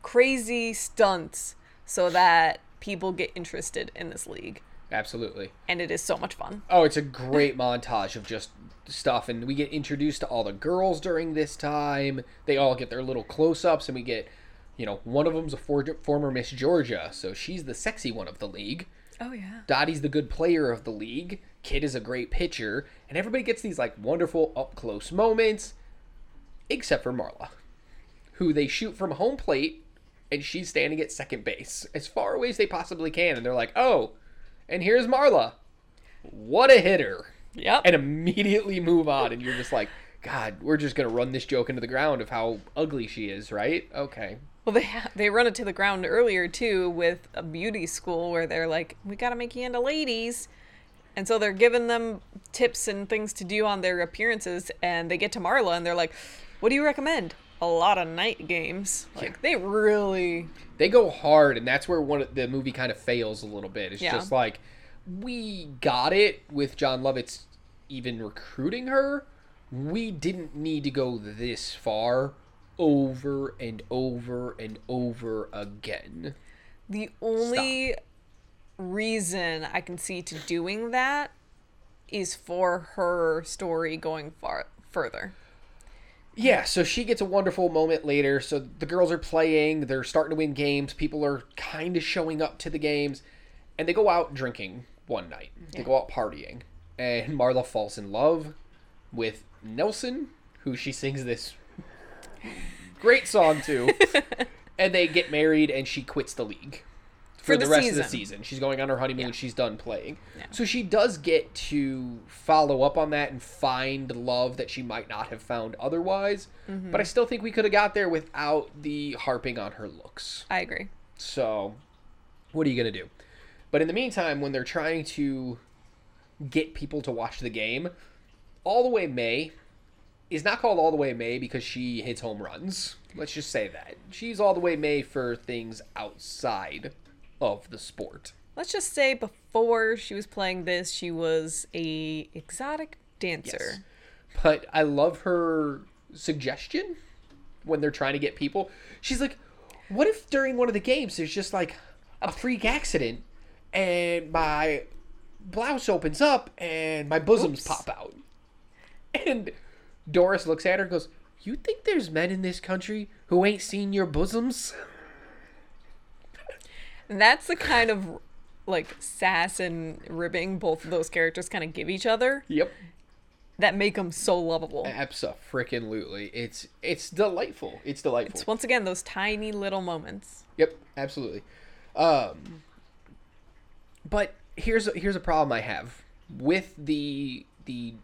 crazy stunts so that people get interested in this league, Absolutely. and it is so much fun. Oh, it's a great montage of just stuff, and we get introduced to all the girls during this time. They all get their little close-ups, and we get, you know, one of them's a for- former Miss Georgia, so she's the sexy one of the league. Oh yeah. Dottie's the good player of the league. Kit is a great pitcher, and everybody gets these like wonderful up close moments, except for Marla, who they shoot from home plate, and she's standing at second base as far away as they possibly can, and they're like, "Oh, and here's Marla, what a hitter!" Yep. and immediately move on, and you're just like, "God, we're just gonna run this joke into the ground of how ugly she is, right?" Okay, Well, they ha- they run it to the ground earlier too with a beauty school where they're like, we gotta make you into ladies, and so they're giving them tips and things to do on their appearances, and they get to Marla and they're like, what do you recommend? A lot of night games. Like they really, they go hard and that's where one of the movie kind of fails a little bit it's Yeah. just like we got it with jon lovitz even recruiting her we didn't need to go this far over and over and over again the only reason I can see to doing that is for her story going far further. yeah so she gets a wonderful moment later. So the girls are playing they're starting to win games people are kind of showing up to the games and they go out drinking one night. They go out partying. And marla falls in love with nelson who she sings this great song to. And they get married and she quits the league for, For the, the rest of the season. season she's going on her honeymoon Yeah. she's done playing Yeah. so she does get to follow up on that and find love that she might not have found otherwise Mm-hmm. but i still think we could have got there without the harping on her looks I agree. so, what are you going to do? But in the meantime, when they're trying to get people to watch the game, All the Way Mae is not called All the Way Mae because she hits home runs. Let's just say that. She's All the Way Mae for things outside of the sport. let's just say before she was playing this, she was a exotic dancer. Yes. But I love her suggestion when they're trying to get people. She's like, what if during one of the games there's just like a freak accident and my blouse opens up and my bosoms Oops. pop out? And Doris looks at her and goes, You think there's men in this country who ain't seen your bosoms? That's the kind of like sass and ribbing both of those characters kind of give each other Yep. that make them so lovable. Absolutely. It's it's delightful. It's delightful. It's once again those tiny little moments. Yep, absolutely. Um, but here's a, here's a problem I have with the the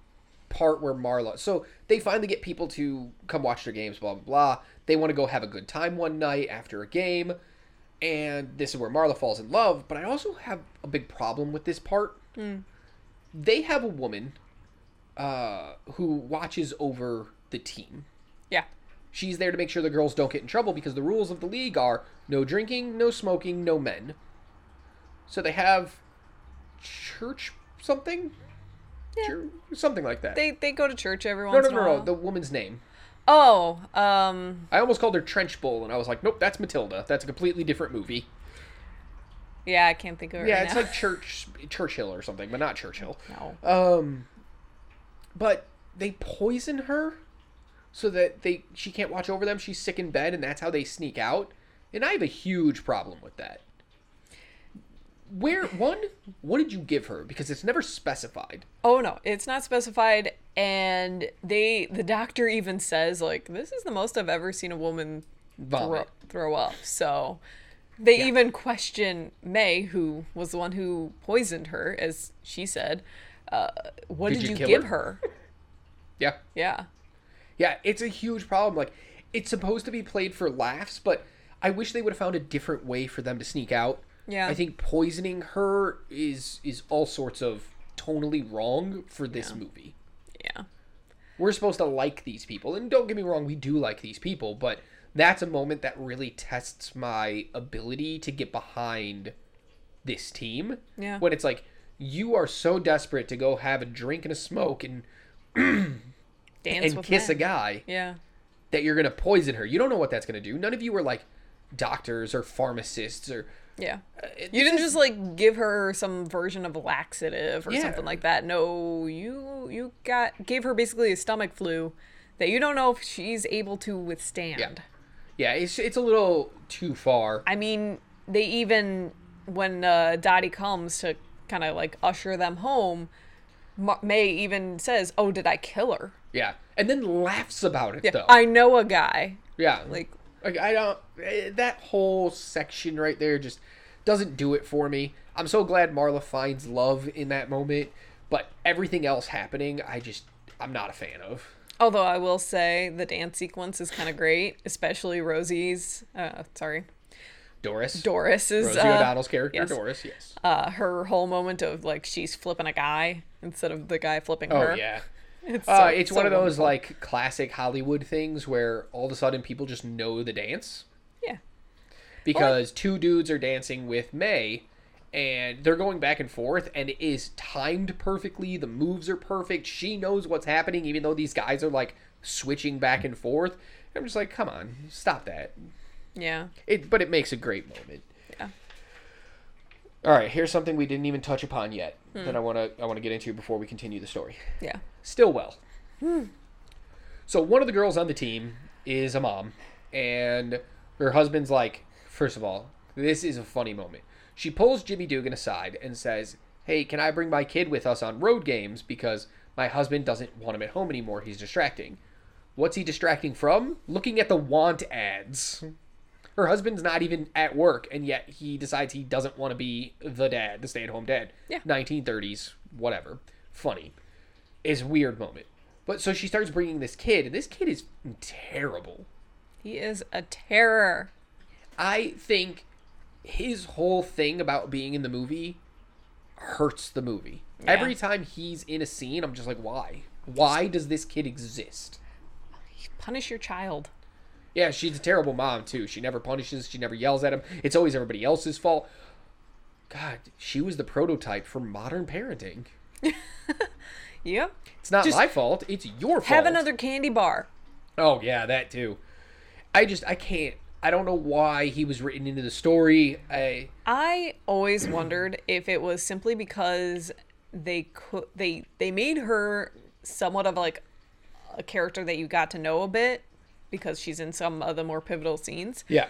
part where Marla. So they finally get people to come watch their games. Blah blah blah. They want to go have a good time one night after a game, and this is where Marla falls in love. But I also have a big problem with this part. They have a woman uh, who watches over the team. Yeah. She's there to make sure the girls don't get in trouble because the rules of the league are no drinking, no smoking, no men. So they have church something? Chur- something like that. They they go to church every once no, in no, a no, while. the woman's name. Oh, um, I almost called her Trunchbull, and I was like, nope, that's Matilda. That's a completely different movie. yeah, I can't think of it. Yeah, right it's now. like Church Churchill or something, but not Churchill. no. Um, but they poison her so that they she can't watch over them. She's sick in bed, and that's how they sneak out. And I have a huge problem with that. Where one, what did you give her? Because it's never specified. Oh no, it's not specified, and they the doctor even says like this is the most I've ever seen a woman throw, throw up. So they even question Mae, who was the one who poisoned her, as she said. Uh, what Did did, you you, give her?" her? Yeah, Yeah, yeah, it's a huge problem. Like, it's supposed to be played for laughs, but I wish they would have found a different way for them to sneak out. Yeah. I think poisoning her is is all sorts of tonally wrong for this movie. yeah, we're supposed to like these people and don't get me wrong we do like these people but that's a moment that really tests my ability to get behind this team. Yeah. when it's like you are so desperate to go have a drink and a smoke and dance and kiss a guy Yeah, that you're gonna poison her. You don't know what that's gonna do. None of you are like doctors or pharmacists or yeah. it- You didn't just like give her some version of a laxative or Yeah. something like that. No, you you got gave her basically a stomach flu that you don't know if she's able to withstand. Yeah. yeah it's, it's a little too far I mean, they even when uh, Dottie comes to kind of like usher them home, Ma- Mae even says, "Oh, did I kill her?" yeah and then laughs about it Yeah, though I know a guy. Yeah. Like- like I don't eh, that whole section right there just doesn't do it for me. I'm so glad Marla finds love in that moment, but everything else happening, I just I'm not a fan of. Although I will say the dance sequence is kind of great, especially Rosie's. Uh, sorry, Doris. Doris's. Rosie uh, O'Donnell's character, yes. Doris, yes. uh, her whole moment of like she's flipping a guy instead of the guy flipping Oh her. yeah. It's, Uh, it's so one of those wonderful. like classic Hollywood things where all of a sudden people just know the dance yeah, because two dudes are dancing with Mae and they're going back and forth and it is timed perfectly. The moves are perfect. She knows what's happening even though these guys are like switching back and forth. I'm just like, come on, stop that. yeah, It but it makes a great moment. All right, here's something we didn't even touch upon yet Hmm. that I want to I want to get into before we continue the story. Yeah. Stillwell. So one of the girls on the team is a mom, and her husband's like, first of all, this is a funny moment. She pulls Jimmy Dugan aside and says, "Hey, can I bring my kid with us on road games because my husband doesn't want him at home anymore? He's distracting." What's he distracting from? Looking at the want ads. Her husband's not even at work, and yet he decides he doesn't want to be the dad, the stay-at-home dad. Yeah. 1930s, whatever. Funny is weird moment. But so she starts bringing this kid, and this kid is terrible. He is a terror. I think his whole thing about being in the movie hurts the movie. Yeah. Every time he's in a scene, I'm just like, why? Why does this kid exist? Punish your child. Yeah, she's a terrible mom too. She never punishes. She never yells at him. It's always everybody else's fault. God, she was the prototype for modern parenting. Yep. It's not Just my fault. It's your fault. Have another candy bar. Oh yeah, that too. I just I can't. I don't know why he was written into the story. I I always wondered if it was simply because they could they they made her somewhat of like a character that you got to know a bit because she's in some of the more pivotal scenes yeah.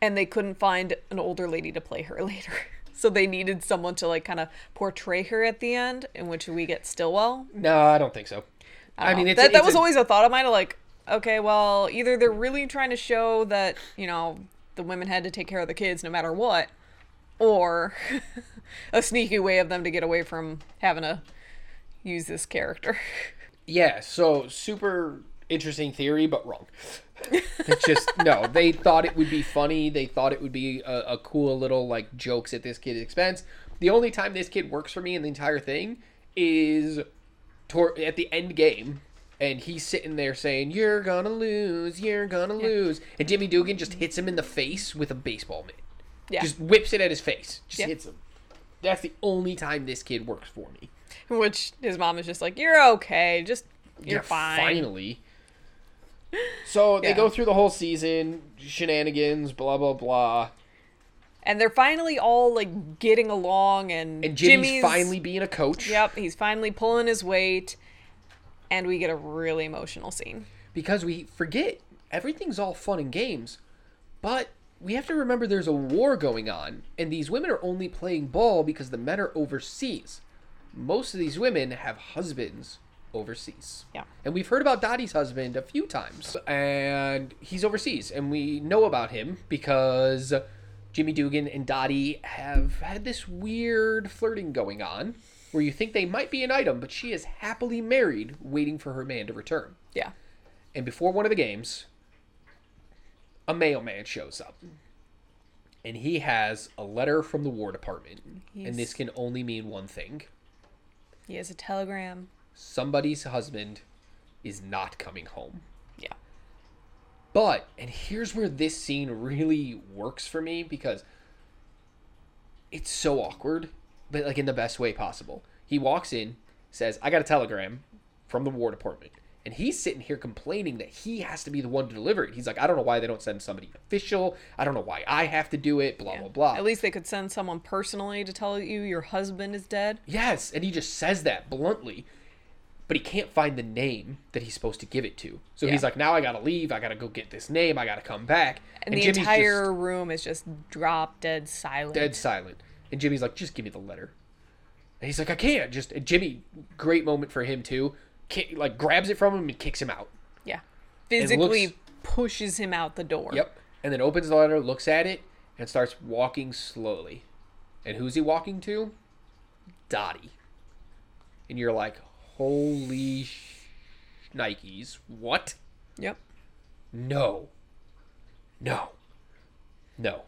and they couldn't find an older lady to play her later. So they needed someone to like kind of portray her at the end in which we get Stillwell. No, I don't think so. I, mean, it's that, it's that was a- always a thought of mine. Like, okay, well, either they're really trying to show that you know the women had to take care of the kids no matter what, or a sneaky way of them to get away from having to use this character. Yeah, so super interesting theory, but wrong. It's just no. They thought it would be funny. They thought it would be a, a cool little like jokes at this kid's expense. The only time this kid works for me in the entire thing is tor- at the end game, and he's sitting there saying, "You're gonna lose. You're gonna lose," and Jimmy Dugan just hits him in the face with a baseball mitt. Yeah, Just whips it at his face. Just Yeah. hits him. That's the only time this kid works for me. which his mom is just like, "You're okay, just you're Yeah, fine." Finally. So they Yeah. go through the whole season, shenanigans, blah blah blah, And they're finally all like getting along, and, and Jimmy's, finally being a coach. Yep, he's finally pulling his weight, and we get a really emotional scene. Because we forget everything's all fun and games, but we have to remember there's a war going on, and these women are only playing ball because the men are overseas. Most of these women have husbands overseas. Yeah. And we've heard about Dottie's husband a few times. And he's overseas. And we know about him because Jimmy Dugan and Dottie have had this weird flirting going on where you think they might be an item, but she is happily married, waiting for her man to return. Yeah. And before one of the games, a mailman shows up. And he has a letter from the War Department. He's- And this can only mean one thing He has a telegram. Somebody's husband is not coming home. Yeah. But, and here's where this scene really works for me because it's so awkward, but like in the best way possible. He walks in, says, I got a telegram from the War Department. And he's sitting here complaining that he has to be the one to deliver it. He's like, I don't know why they don't send somebody official. I don't know why I have to do it, blah, blah, blah. At least they could send someone personally to tell you your husband is dead. Yes, and he just says that bluntly, but he can't find the name that he's supposed to give it to. So he's like, now I gotta leave. I gotta go get this name. I gotta come back. And, the Jimmy's entire room is just drop dead silent. dead silent. And Jimmy's like, just give me the letter. And he's like, I can't. Just and Jimmy, great moment for him too. Ki- like grabs it from him and kicks him out. Yeah. Physically looks- pushes him out the door. Yep. And then opens the letter, looks at it, and starts walking slowly. And who's he walking to? Dottie. And you're like, holy sh- Nikes. What? Yep. No. No. No.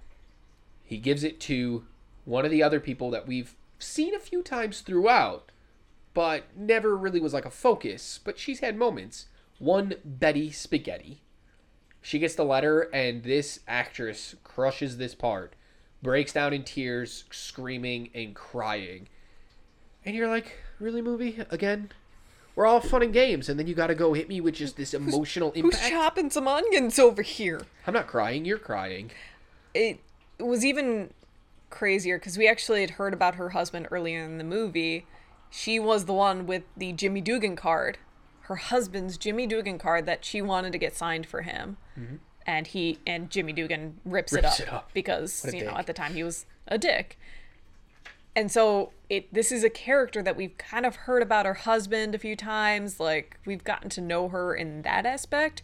He gives it to one of the other people that we've seen a few times throughout, but never really was like a focus. But she's had moments. One, Betty Spaghetti. She gets the letter, and this actress crushes this part, breaks down in tears, screaming and crying. And you're like, really, movie? Again? We're all fun and games, and then you gotta go hit me with just this emotional Who's impact. chopping some onions over here? I'm not crying. You're crying. it was even crazier because we actually had heard about her husband earlier in the movie. She was the one with the Jimmy Dugan card, her husband's Jimmy Dugan card that she wanted to get signed for him, and he and Jimmy Dugan rips, it, Mm-hmm. Up it up. because you know at the time he was a dick. And so it this is a character that we've kind of heard about her husband a few times, like we've gotten to know her in that aspect,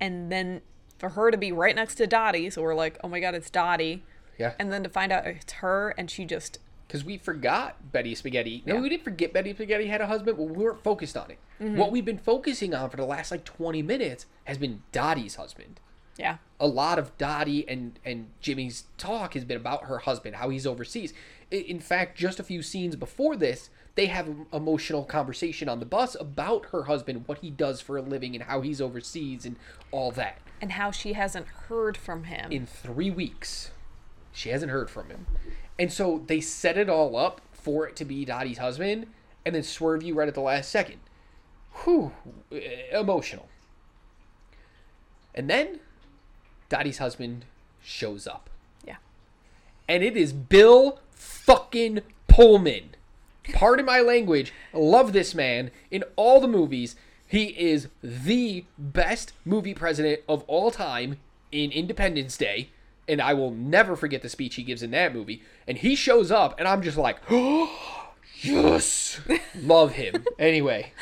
and then for her to be right next to Dottie, so we're like, oh my god, it's Dottie, Yeah. and then to find out it's her, and she just Because we forgot Betty Spaghetti. No, Yeah. we didn't forget Betty Spaghetti had a husband, but we weren't focused on it. Mm-hmm. What we've been focusing on for the last like 20 minutes has been Dottie's husband. Yeah, A lot of Dottie and, and Jimmy's talk has been about her husband, how he's overseas. In fact, just a few scenes before this, they have an emotional conversation on the bus about her husband, what he does for a living, and how he's overseas and all that. and how she hasn't heard from him. in three weeks, She hasn't heard from him. And so they set it all up for it to be Dottie's husband and then swerve you right at the last second. Whew, emotional. And then Dottie's husband shows up. Yeah. And it is Bill fucking Pullman. Pardon my language. Love this man in all the movies. He is the best movie president of all time in Independence Day. And I will never forget the speech he gives in that movie. And he shows up, and I'm just like, oh, yes. Love him. Anyway,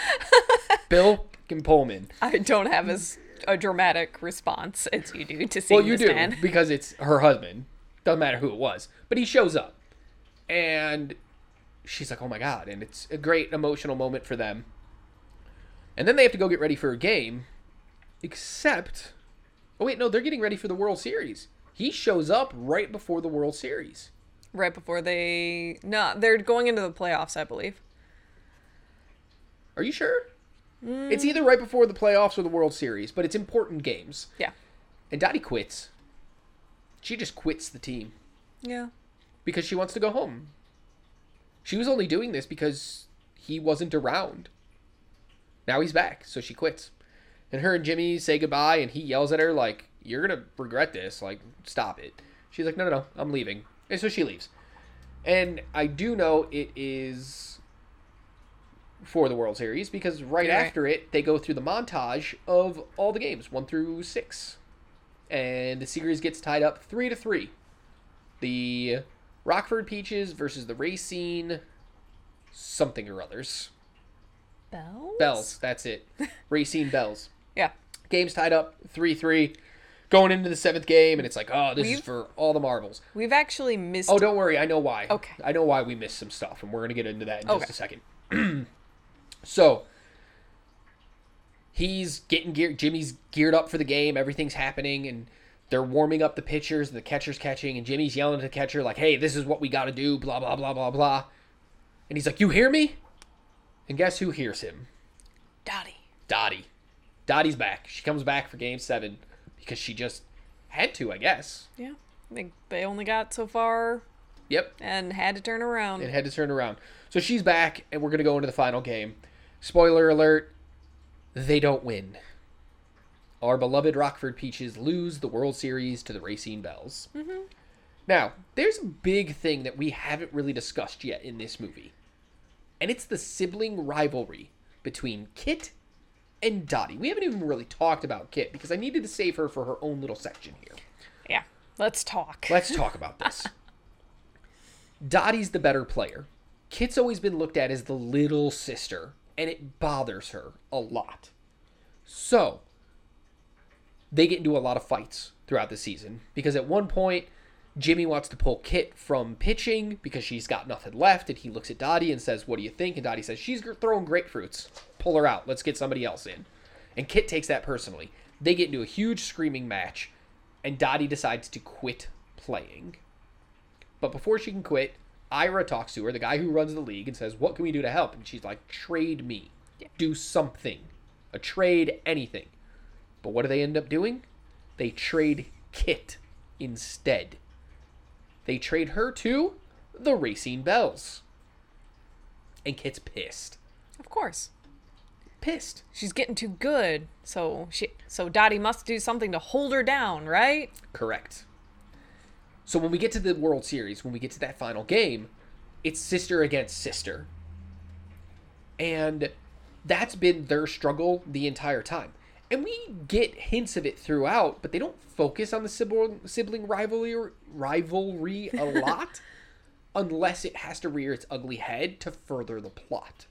Bill fucking Pullman. I don't have as a dramatic response as you do to seeing Well, you do man. because it's her husband. Doesn't matter who it was, but he shows up, and she's like, "Oh my god!" And it's a great emotional moment for them. And then they have to go get ready for a game, except, oh wait, no, they're getting ready for the World Series. He shows up right before the World Series. Right before they no, they're going into the playoffs, I believe. Are you sure? It's either right before the playoffs or the World Series, but it's important games. Yeah. And Dottie quits. She just quits the team. Yeah. because she wants to go home. She was only doing this because he wasn't around. Now he's back, so she quits. And her and Jimmy say goodbye, and he yells at her, like, You're going to regret this. Like, stop it. She's like, No, no, no, I'm leaving. And so she leaves. And I do know it is for the World Series because right after it, they go through the montage of all the games, one through six. And the series gets tied up three to three the Rockford Peaches versus the Racine something or others. Bells? Bells, that's it. Racine Bells. Yeah. Game's tied up 3 3. Going into the seventh game, and it's like, oh, this is We've- for all the marbles. We've actually missed Oh, don't worry. I know why. Okay. I know why we missed some stuff, and we're going to get into that in just a second. so, he's getting geared. Jimmy's geared up for the game. Everything's happening, and they're warming up the pitchers. And the catcher's catching, and Jimmy's yelling at the catcher, like, hey, this is what we got to do, blah, blah, blah, blah, blah. And he's like, you hear me? And guess who hears him? Dottie. Dottie. Dottie's back. She comes back for game seven because she just had to, I guess. Yeah. I think they only got so far Yep. and had to turn around. and had to turn around. So she's back, and we're gonna go into the final game. Spoiler alert: they don't win. Our beloved Rockford Peaches lose the World Series to the Racine Bells. Mm-hmm. Now, there's a big thing that we haven't really discussed yet in this movie, and it's the sibling rivalry between Kit and Dottie. We haven't even really talked about Kit because I needed to save her for her own little section here. yeah. Let's talk. Let's talk about this. Dottie's the better player. Kit's always been looked at as the little sister, and it bothers her a lot. So, they get into a lot of fights throughout the season because at one point, Jimmy wants to pull Kit from pitching because she's got nothing left, and he looks at Dottie and says, What do you think? And Dottie says, She's throwing grapefruits. Pull her out. Let's get somebody else in. And Kit takes that personally. They get into a huge screaming match, and Dottie decides to quit playing. But before she can quit, Ira talks to her, the guy who runs the league, and says, What can we do to help? And she's like, Trade me. Do something. A trade, anything. But what do they end up doing? They trade Kit instead. They trade her to the Racine Bells. And Kit's pissed. Of course. Pissed. She's getting too good. So she so Dottie must do something to hold her down, right? Correct. So when we get to the World Series, when we get to that final game, it's sister against sister. And that's been their struggle the entire time. And we get hints of it throughout, but they don't focus on the sibling, sibling rivalry rivalry a lot unless it has to rear its ugly head to further the plot.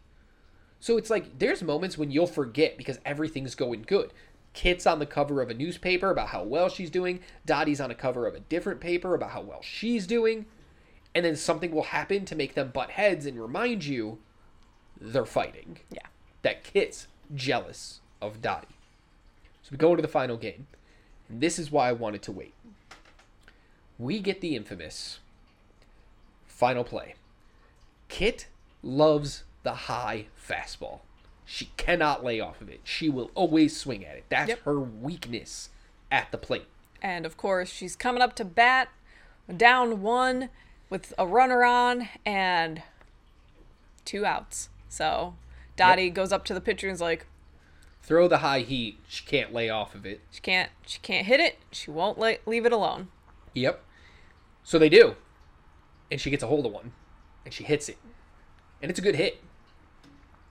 So it's like there's moments when you'll forget because everything's going good. Kit's on the cover of a newspaper about how well she's doing. Dottie's on a cover of a different paper about how well she's doing. And then something will happen to make them butt heads and remind you they're fighting. Yeah. That Kit's jealous of Dottie. So we go into the final game. And this is why I wanted to wait. We get the infamous final play. Kit loves the high fastball. She cannot lay off of it. She will always swing at it. That's Yep. her weakness at the plate. And of course, she's coming up to bat down one with a runner on and two outs. So Dottie goes up to the pitcher and is like, Throw the high heat. She can't lay off of it. she can't, she can't hit it. She won't let, leave it alone. Yep. So they do. And she gets a hold of one. And she hits it. And it's a good hit.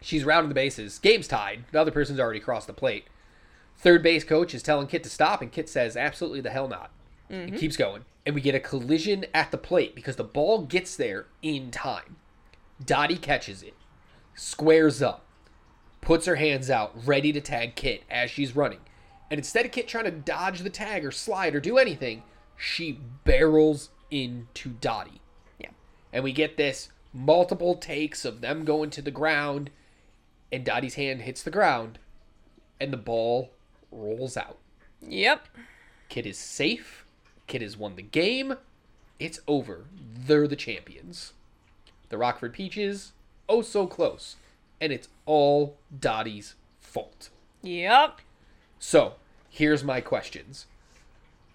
She's rounding the bases. Game's tied. The other person's already crossed the plate. Third base coach is telling Kit to stop, and Kit says, absolutely the hell not. It mm-hmm. keeps going. And we get a collision at the plate because the ball gets there in time. Dottie catches it, squares up, puts her hands out, ready to tag Kit as she's running. And instead of Kit trying to dodge the tag or slide or do anything, she barrels into Dottie. Yeah. And we get this multiple takes of them going to the ground, and Dottie's hand hits the ground, and the ball rolls out. Yep. Kit is safe. Kit has won the game. It's over. They're the champions. The Rockford Peaches, oh so close. And it's all Dottie's fault. Yep. So, here's my questions.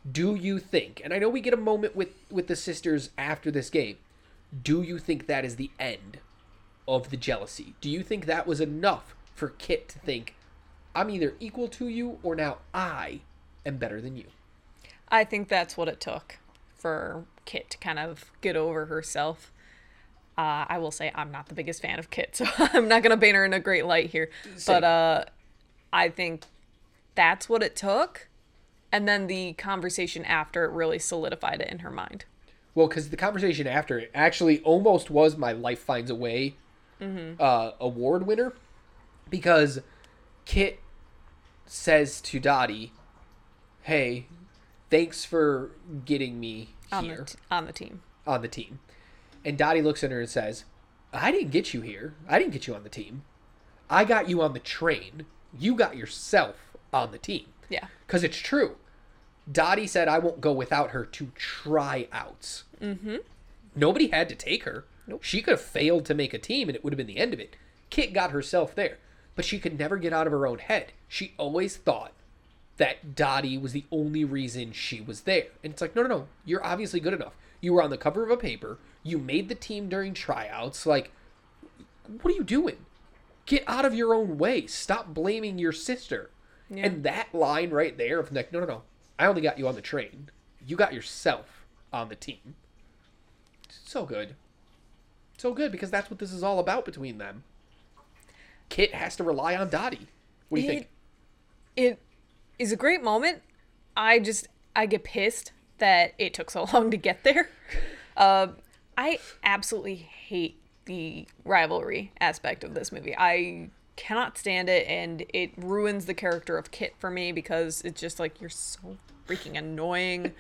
Do you think, and I know we get a moment with, with the sisters after this game, do you think that is the end of the jealousy? Do you think that was enough for Kit to think, I'm either equal to you or now I am better than you? I think that's what it took for Kit to kind of get over herself. Uh, I will say I'm not the biggest fan of Kit, so I'm not gonna paint her in a great light here. Same. But uh, I think that's what it took, and then the conversation after it really solidified it in her mind. Well, because the conversation after it actually almost was my Life Finds a Way uh, award winner, because Kit says to Dottie, "Hey, thanks for getting me On here the, t- on the team. on the team," and Dottie looks at her and says, "I didn't get you here. I didn't get you on the team. I got you on the train. You got yourself on the team." Yeah. Because it's true. Dottie said, I won't go without her to tryouts. Mm-hmm. Nobody had to take her. Nope. She could have failed to make a team and it would have been the end of it. Kit got herself there. But she could never get out of her own head. She always thought that Dottie was the only reason she was there. And it's like, no, no, no. You're obviously good enough. You were on the cover of a paper. You made the team during tryouts. Like, what are you doing? Get out of your own way. Stop blaming your sister. Yeah. And that line right there of like, no, no, no. I only got you on the train. You got yourself on the team. So good. So good because that's what this is all about between them. Kit has to rely on Dottie. What do you think? It is a great moment. I just I get pissed that it took so long to get there. Uh, I absolutely hate the rivalry aspect of this movie. I cannot stand it, and it ruins the character of Kit for me because it's just like you're so freaking annoying.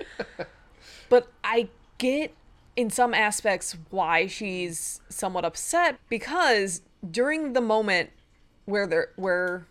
but I get in some aspects why she's somewhat upset because during the moment where there where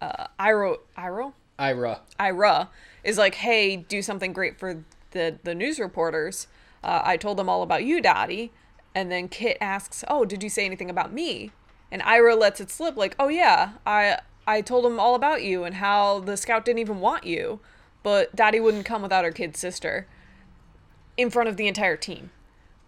uh Iro Iro Ira. Ira is like, "Hey, do something great for the the news reporters." Uh, I told them all about you, Dottie, and then Kit asks, "Oh, did you say anything about me?" And Ira lets it slip, like, "Oh yeah, I I told them all about you and how the scout didn't even want you, but Dottie wouldn't come without her kid sister." In front of the entire team.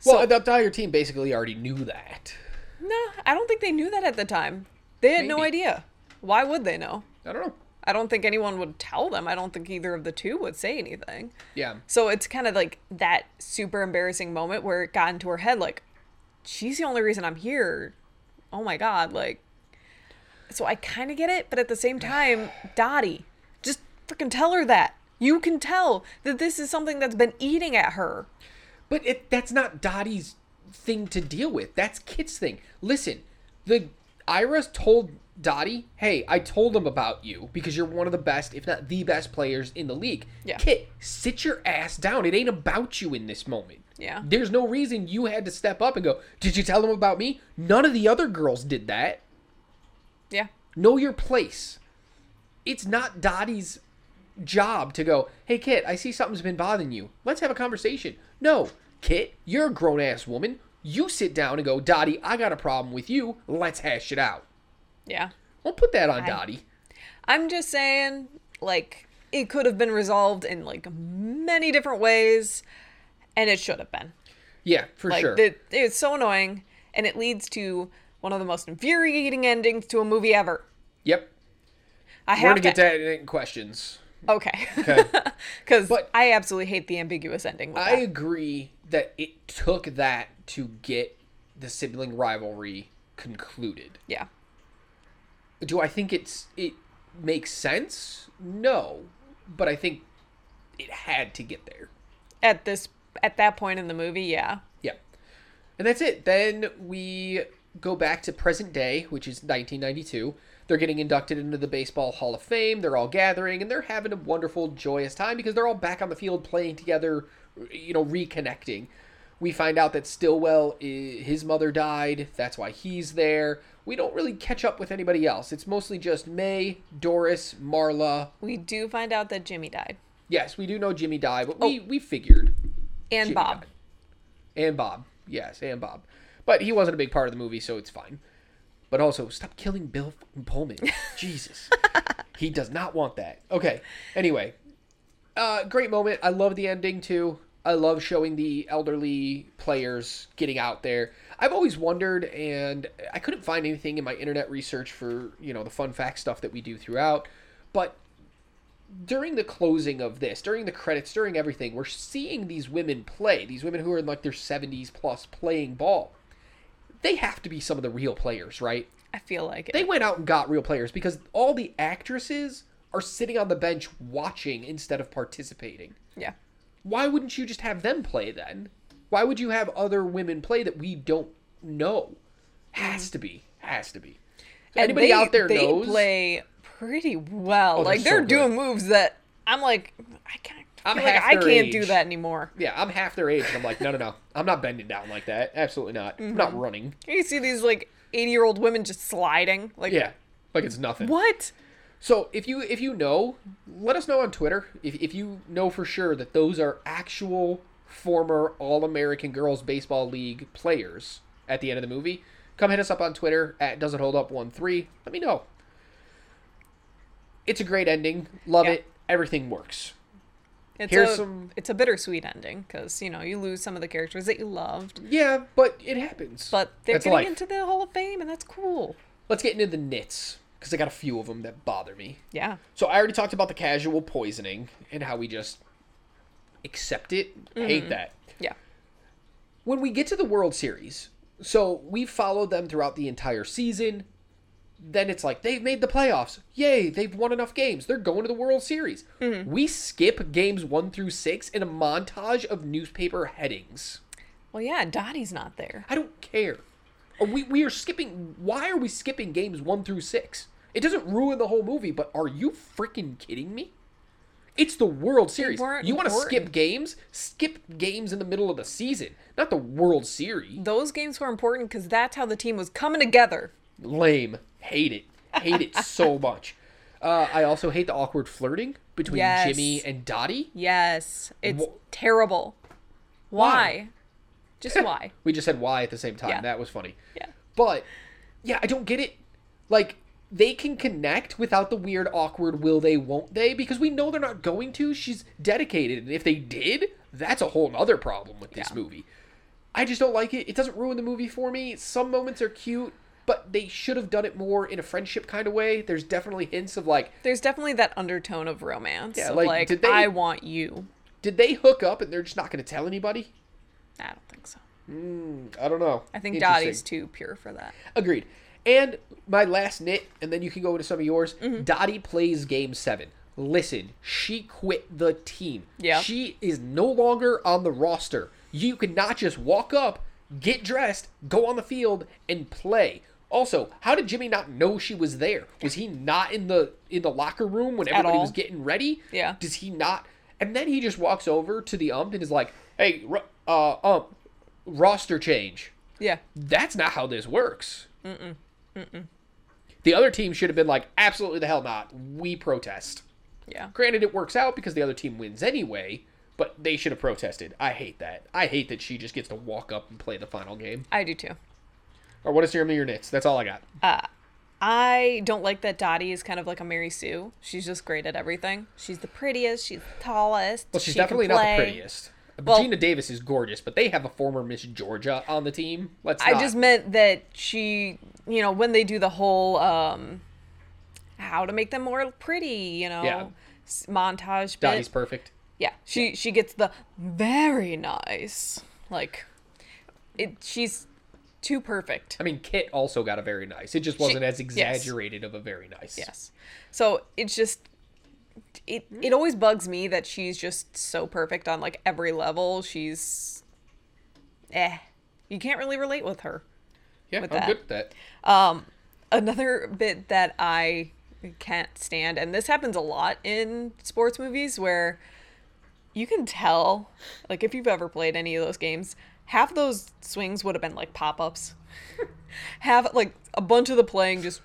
Well, So- the entire team basically already knew that. No, I don't think they knew that at the time. They had no idea. Why would they know? I don't know. I don't think anyone would tell them. I don't think either of the two would say anything. Yeah. So it's kind of like that super embarrassing moment where it got into her head like, she's the only reason I'm here. Oh my God. Like, so I kind of get it, but at the same time, Dottie, just freaking tell her that. You can tell that this is something that's been eating at her. But it, that's not Dottie's thing to deal with. That's Kit's thing. Listen, the Iris told Dottie, "Hey, I told them about you because you're one of the best, if not the best players in the league." Yeah. Kit, sit your ass down. It ain't about you in this moment. Yeah. There's no reason you had to step up and go, "Did you tell them about me?" None of the other girls did that. Yeah. Know your place. It's not Dottie's job to go, hey, Kit, I see something's been bothering you. Let's have a conversation. No, Kit, you're a grown ass woman. You sit down and go, Dottie, I got a problem with you. Let's hash it out. Yeah. Don't put that on Dottie. I'm just saying, like, it could have been resolved in like many different ways. and it should have been. Yeah, for Like sure. the, it's so annoying, and it leads to one of the most infuriating endings to a movie ever. yep. I We're have gonna get to that in questions. Okay. Okay. Because But- I absolutely hate the ambiguous ending. I that. agree that it took that to get the sibling rivalry concluded. Yeah. Do I think it's it makes sense? No, but I think it had to get there. At this, at that point in the movie, yeah. Yeah. And that's it. Then we go back to present day, which is 1992. They're getting inducted into the Baseball Hall of Fame. They're all gathering and they're having a wonderful, joyous time because they're all back on the field playing together, you know, reconnecting. We find out that Stillwell, his mother died. That's why he's there. We don't really catch up with anybody else. It's mostly just Mae, Doris, Marla. We do find out that Jimmy died Yes, we do know Jimmy died, but we, oh. we figured. and Jimmy Bob. died. And Bob. Yes, and Bob. But he wasn't a big part of the movie, so it's fine. But also, stop killing Bill Pullman. Jesus. he does not want that. Okay. Anyway. Uh, great moment. I love the ending, too. I love showing the elderly players getting out there. I've always wondered, and I couldn't find anything in my internet research for, you know, the fun fact stuff that we do throughout. But during the closing of this, during the credits, during everything, we're seeing these women play. These women who are in like their 70s plus playing ball. They have to be some of the real players, right? I feel like it. They went out and got real players because all the actresses are sitting on the bench watching instead of participating. yeah. Why wouldn't you just have them play then? Why would you have other women play that we don't know? Has mm. to be. Has to be. And anybody they, out there they knows? play pretty well. Oh, they're like they're doing moves that I'm like, I can't. I I'm like I can't do that anymore. Yeah, I'm half their age, and I'm like, no, no, no. I'm not bending down like that. Absolutely not. I'm Mm-hmm. not running. You see these like 80 year old women just sliding. Like, Yeah, like it's nothing. what? So if you if you know, let us know on Twitter if if you know for sure that those are actual former All American Girls Baseball League players at the end of the movie. Come hit us up on Twitter at Does It Hold Up One Three. Let me know. It's a great ending. Love Yeah. it. Everything works. It's Here's a some- it's a bittersweet ending because you know you lose some of the characters that you loved, Yeah, but it happens. but they're That's getting life. into the Hall of Fame and that's cool. Let's get into the nits because I got a few of them that bother me. Yeah. So I already talked about the casual poisoning and how we just accept it. Hate mm-hmm. that. Yeah. When we get to the World Series, so we followed them throughout the entire season. Then it's like they've made the playoffs. Yay, they've won enough games. They're going to the World Series. Mm-hmm. We skip games 1 through 6 in a montage of newspaper headings. Well, yeah. Dottie's not there. I don't care. Are we we are skipping why are we skipping games 1 through 6? It doesn't ruin the whole movie, but are you freaking kidding me? It's the World Series. You want to skip games? Skip games in the middle of the season, not the World Series. Those games were important because that's how the team was coming together. Lame. Hate it. Hate it so much. Uh, I also hate the awkward flirting between Yes. Jimmy and Dottie. Yes, it's Wh- terrible. Why? Just why? We just said why at the same time. Yeah. That was funny. Yeah. But yeah, I don't get it. Like they can connect without the weird awkward will they won't they because we know they're not going to. She's dedicated and if they did, that's a whole other problem with this Yeah. movie. I just don't like it. It doesn't ruin the movie for me. Some moments are cute, but they should have done it more in a friendship kind of way. There's definitely hints of like There's definitely that undertone of romance. Yeah, of like, like, did they- I want you. did they hook up and they're just not going to tell anybody? I don't think so. I don't know. I think Dottie's too pure for that. Agreed. And my last nit, and then you can go into some of yours. Mm-hmm. Dottie plays game seven. Listen, she quit the team. Yep. She is no longer on the roster. You cannot just walk up, get dressed, go on the field, and play. Also, how did Jimmy not know she was there? Was he not in the in the locker room when everybody all. was getting ready? Yeah. Does he not? And then he just walks over to the ump and is like, "Hey, uh, ump, roster change." Yeah. That's not how this works. Mm-mm. Mm-mm. The other team should have been like, absolutely the hell not. We protest. Yeah. Granted, it works out because the other team wins anyway, but they should have protested. I hate that. I hate that she just gets to walk up and play the final game. I do too. Or what is your your nits? That's all I got. I don't like that Dottie is kind of like a Mary Sue. She's just great at everything. She's the prettiest. She's the tallest. well, she's she definitely not the prettiest. Well- Geena Davis is gorgeous, but they have a former Miss Georgia on the team. Let's. I not. just meant that she, you know, when they do the whole um how to make them more pretty, you know, Yeah. montage bit. Dottie's perfect. Yeah, she she gets the very nice. Like it she's too perfect. I mean, Kit also got a very nice. It just wasn't as yes. exaggerated of a very nice. Yes. So it's just it it always bugs me that she's just so perfect on like every level. She's eh. You can't really relate with her. Yeah, with I'm that. good with that. Um another bit that I can't stand, and this happens a lot in sports movies where you can tell, like if you've ever played any of those games, half those swings would have been like pop ups. Have like a bunch of the playing just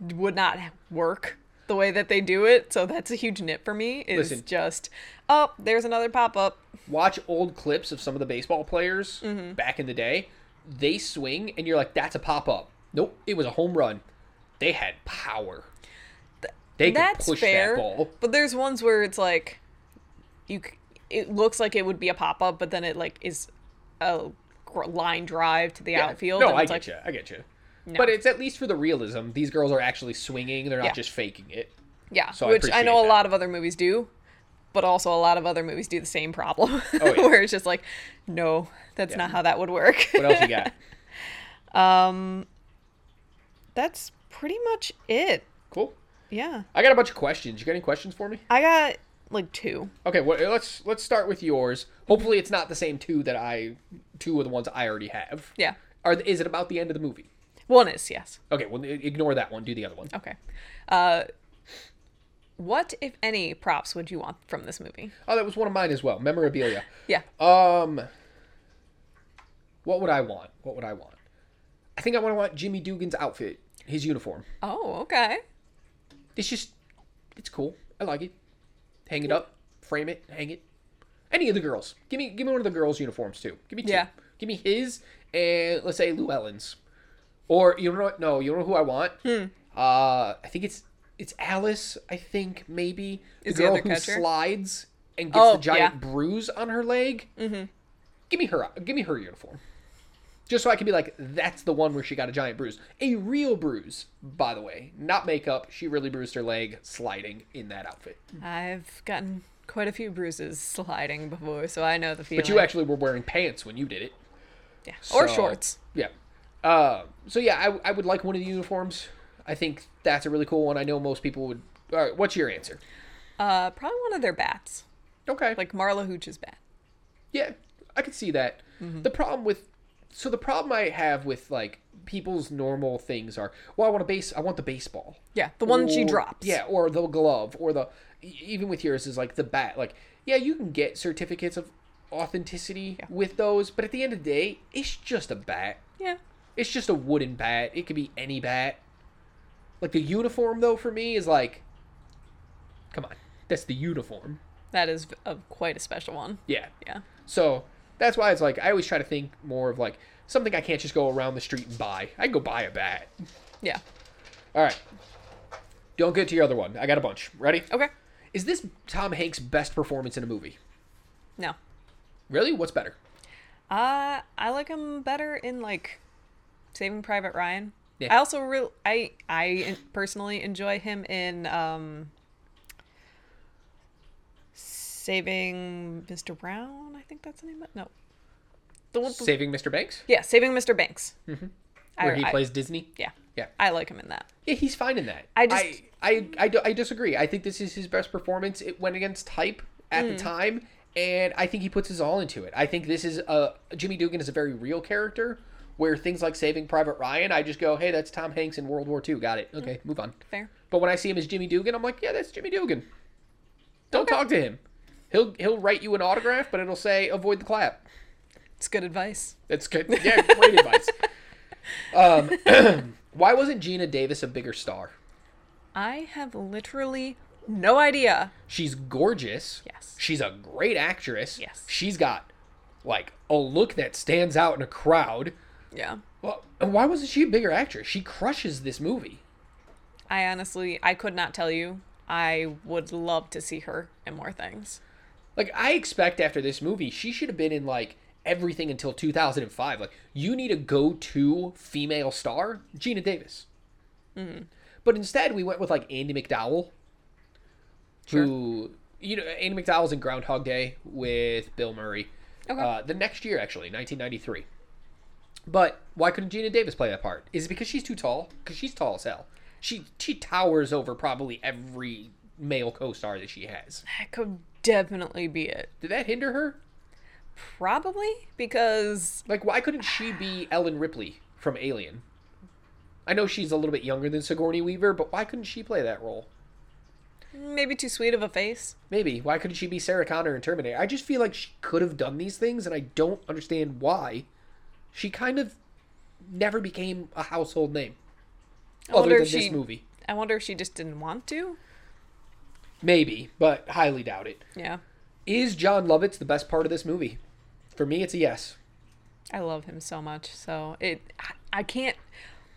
would not work the way that they do it. So that's a huge nit for me. Is Listen. just oh, there's another pop up. Watch old clips of some of the baseball players Mm-hmm. back in the day. They swing, and you're like, "That's a pop up." Nope, it was a home run. They had power. They could That's push fair. that ball. But there's ones where it's like you it looks like it would be a pop up, but then it like is a line drive to the Yeah. outfield. No, and I get like, you. I get you. No. But it's at least for the realism. These girls are actually swinging. They're not Yeah. just faking it. Yeah, So which I, appreciate know a lot of other movies do, but also a lot of other movies do the same problem, Oh, yeah. where it's just like, no, that's not how that would work. What else you got? Um, that's pretty much it. cool. Yeah, I got a bunch of questions. You got any questions for me? I got like two. Okay, well, let's let's start with yours. Hopefully, it's not the same two that I two of the ones I already have. Yeah, Are is it about the end of the movie? one is yes. Okay, well, ignore that one. Do the other one. Okay. Uh, what if any props would you want from this movie? Oh, that was one of mine as well. Memorabilia. Yeah. Um, what would I want? What would I want? I think I want to want Jimmy Dugan's outfit, his uniform. Oh, okay. It's just, it's cool. I like it. Hang it up, frame it, hang it. Any of the girls. Give me, give me one of the girls' uniforms too. Give me two. Yeah. Give me his and let's say Lou Ellen's, or you know what? No, you know who I want? Hmm. Uh, I think it's it's Alice. I think maybe the Is the girl other who catcher? slides and gets Oh, the giant yeah. bruise on her leg. Mm-hmm. Give me her. Give me her uniform. Just so I can be like, that's the one where she got a giant bruise. A real bruise, by the way. Not makeup. She really bruised her leg sliding in that outfit. I've gotten quite a few bruises sliding before, so I know the feeling. But you actually were wearing pants when you did it. yeah. or shorts. Yeah. Uh, so yeah, I, I would like one of the uniforms. I think that's a really cool one. I know most people would. All right, what's your answer? Uh, probably one of their bats, Okay. like Marla Hooch's bat. Yeah, I could see that. Mm-hmm. The problem with so the problem I have with like people's normal things are well, I want a base. I want the baseball. Yeah, the one she drops. Yeah, or the glove, or the even with yours is like the bat. Like, yeah, you can get certificates of authenticity with those, but at the end of the day, it's just a bat. Yeah. It's just a wooden bat. It could be any bat. Like the uniform, though, for me is like, come on, that's the uniform. That is a, quite a special one. Yeah. Yeah. So that's why it's like I always try to think more of like something I can't just go around the street and buy. I can go buy a bat. Yeah. All right. Don't get to your other one. I got a bunch. Ready? Okay. Is this Tom Hanks' best performance in a movie? No. Really? What's better? Uh, I like him better in like Saving Private Ryan. Yeah. I also real I I personally enjoy him in um Saving Mr. Brown. I think that's the name. Of, no. The one. Saving Mr. Banks, yeah, Saving Mr. Banks. Mm-hmm. where he plays Disney. Yeah. Yeah. I like him in that. Yeah, he's fine in that. I just- I, I, I, I disagree. I think this is his best performance. It went against type at Hmm. the time, and I think he puts his all into it. I think this is a Jimmy Dugan is a very real character. Where things like Saving Private Ryan, I just go, hey, that's Tom Hanks in World War II. Got it. Okay, move on. Fair. But when I see him as Jimmy Dugan, I'm like, yeah, that's Jimmy Dugan. Don't Okay. talk to him. He'll he'll write you an autograph, but it'll say avoid the clap. It's good advice. That's good. Yeah, great advice. Um, why wasn't Geena Davis a bigger star? I have literally no idea. She's gorgeous. Yes. She's a great actress. Yes. She's got like a look that stands out in a crowd. Yeah. Well, why wasn't she a bigger actress? She crushes this movie. I honestly I could not tell you. I would love to see her in more things. Like I expect after this movie, she should have been in like everything until 2005. Like you need a go-to female star, Geena Davis. Mm-hmm. But instead, we went with like Andie MacDowell, who you know Andie MacDowell's in Groundhog Day with Bill Murray. Okay. Uh, the next year, actually, 1993. But why couldn't Geena Davis play that part? Is it because she's too tall? Because she's tall as hell. She she towers over probably every male co-star that she has. That could definitely be it. Did that hinder her? Probably because Like, why couldn't she be Ellen Ripley from Alien? I know she's a little bit younger than Sigourney Weaver, but why couldn't she play that role? maybe too sweet of a face. Maybe. Why couldn't she be Sarah Connor in Terminator? I just feel like she could have done these things, and I don't understand why. She kind of never became a household name. I Other than this movie. I wonder if she just didn't want to. Maybe, but highly doubt it. Yeah. Is Jon Lovitz the best part of this movie? For me, it's a yes. I love him so much. So it I- can't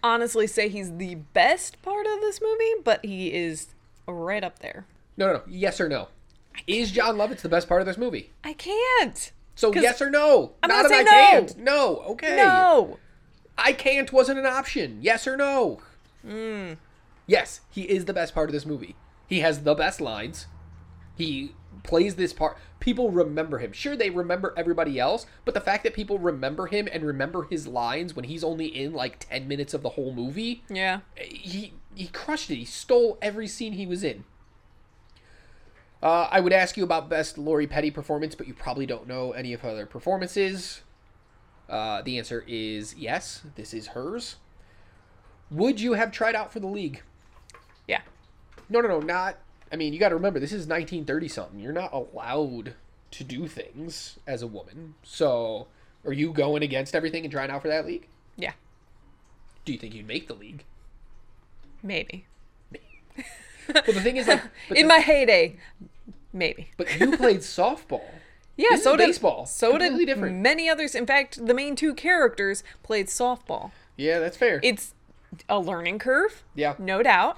honestly say he's the best part of this movie, but he is right up there. No, no, no. Yes or no? Is Jon Lovitz the best part of this movie? I can't. So yes or no? I'm Not an I no. can't. No. Okay. No. I can't wasn't an option. Yes or no? Hmm. Yes, he is the best part of this movie. He has the best lines. He plays this part. People remember him. Sure, they remember everybody else, but the fact that people remember him and remember his lines when he's only in like 10 minutes of the whole movie, Yeah. he he crushed it. He stole every scene he was in. Uh, I would ask you about best Lori Petty performance, but you probably don't know any of her other performances. Uh, the answer is yes. This is hers. Would you have tried out for the league? No, no, no, not. I mean, you got to remember this is 1930 something. You're not allowed to do things as a woman. So, are you going against everything and trying out for that league? Yeah. Do you think you'd make the league? Maybe. Well, the thing is, like, In the- my heyday, maybe. But you played softball. Yeah, This so did baseball. So Completely did different. many others. In fact, the main two characters played softball. Yeah, that's fair. It's a learning curve, yeah. no doubt.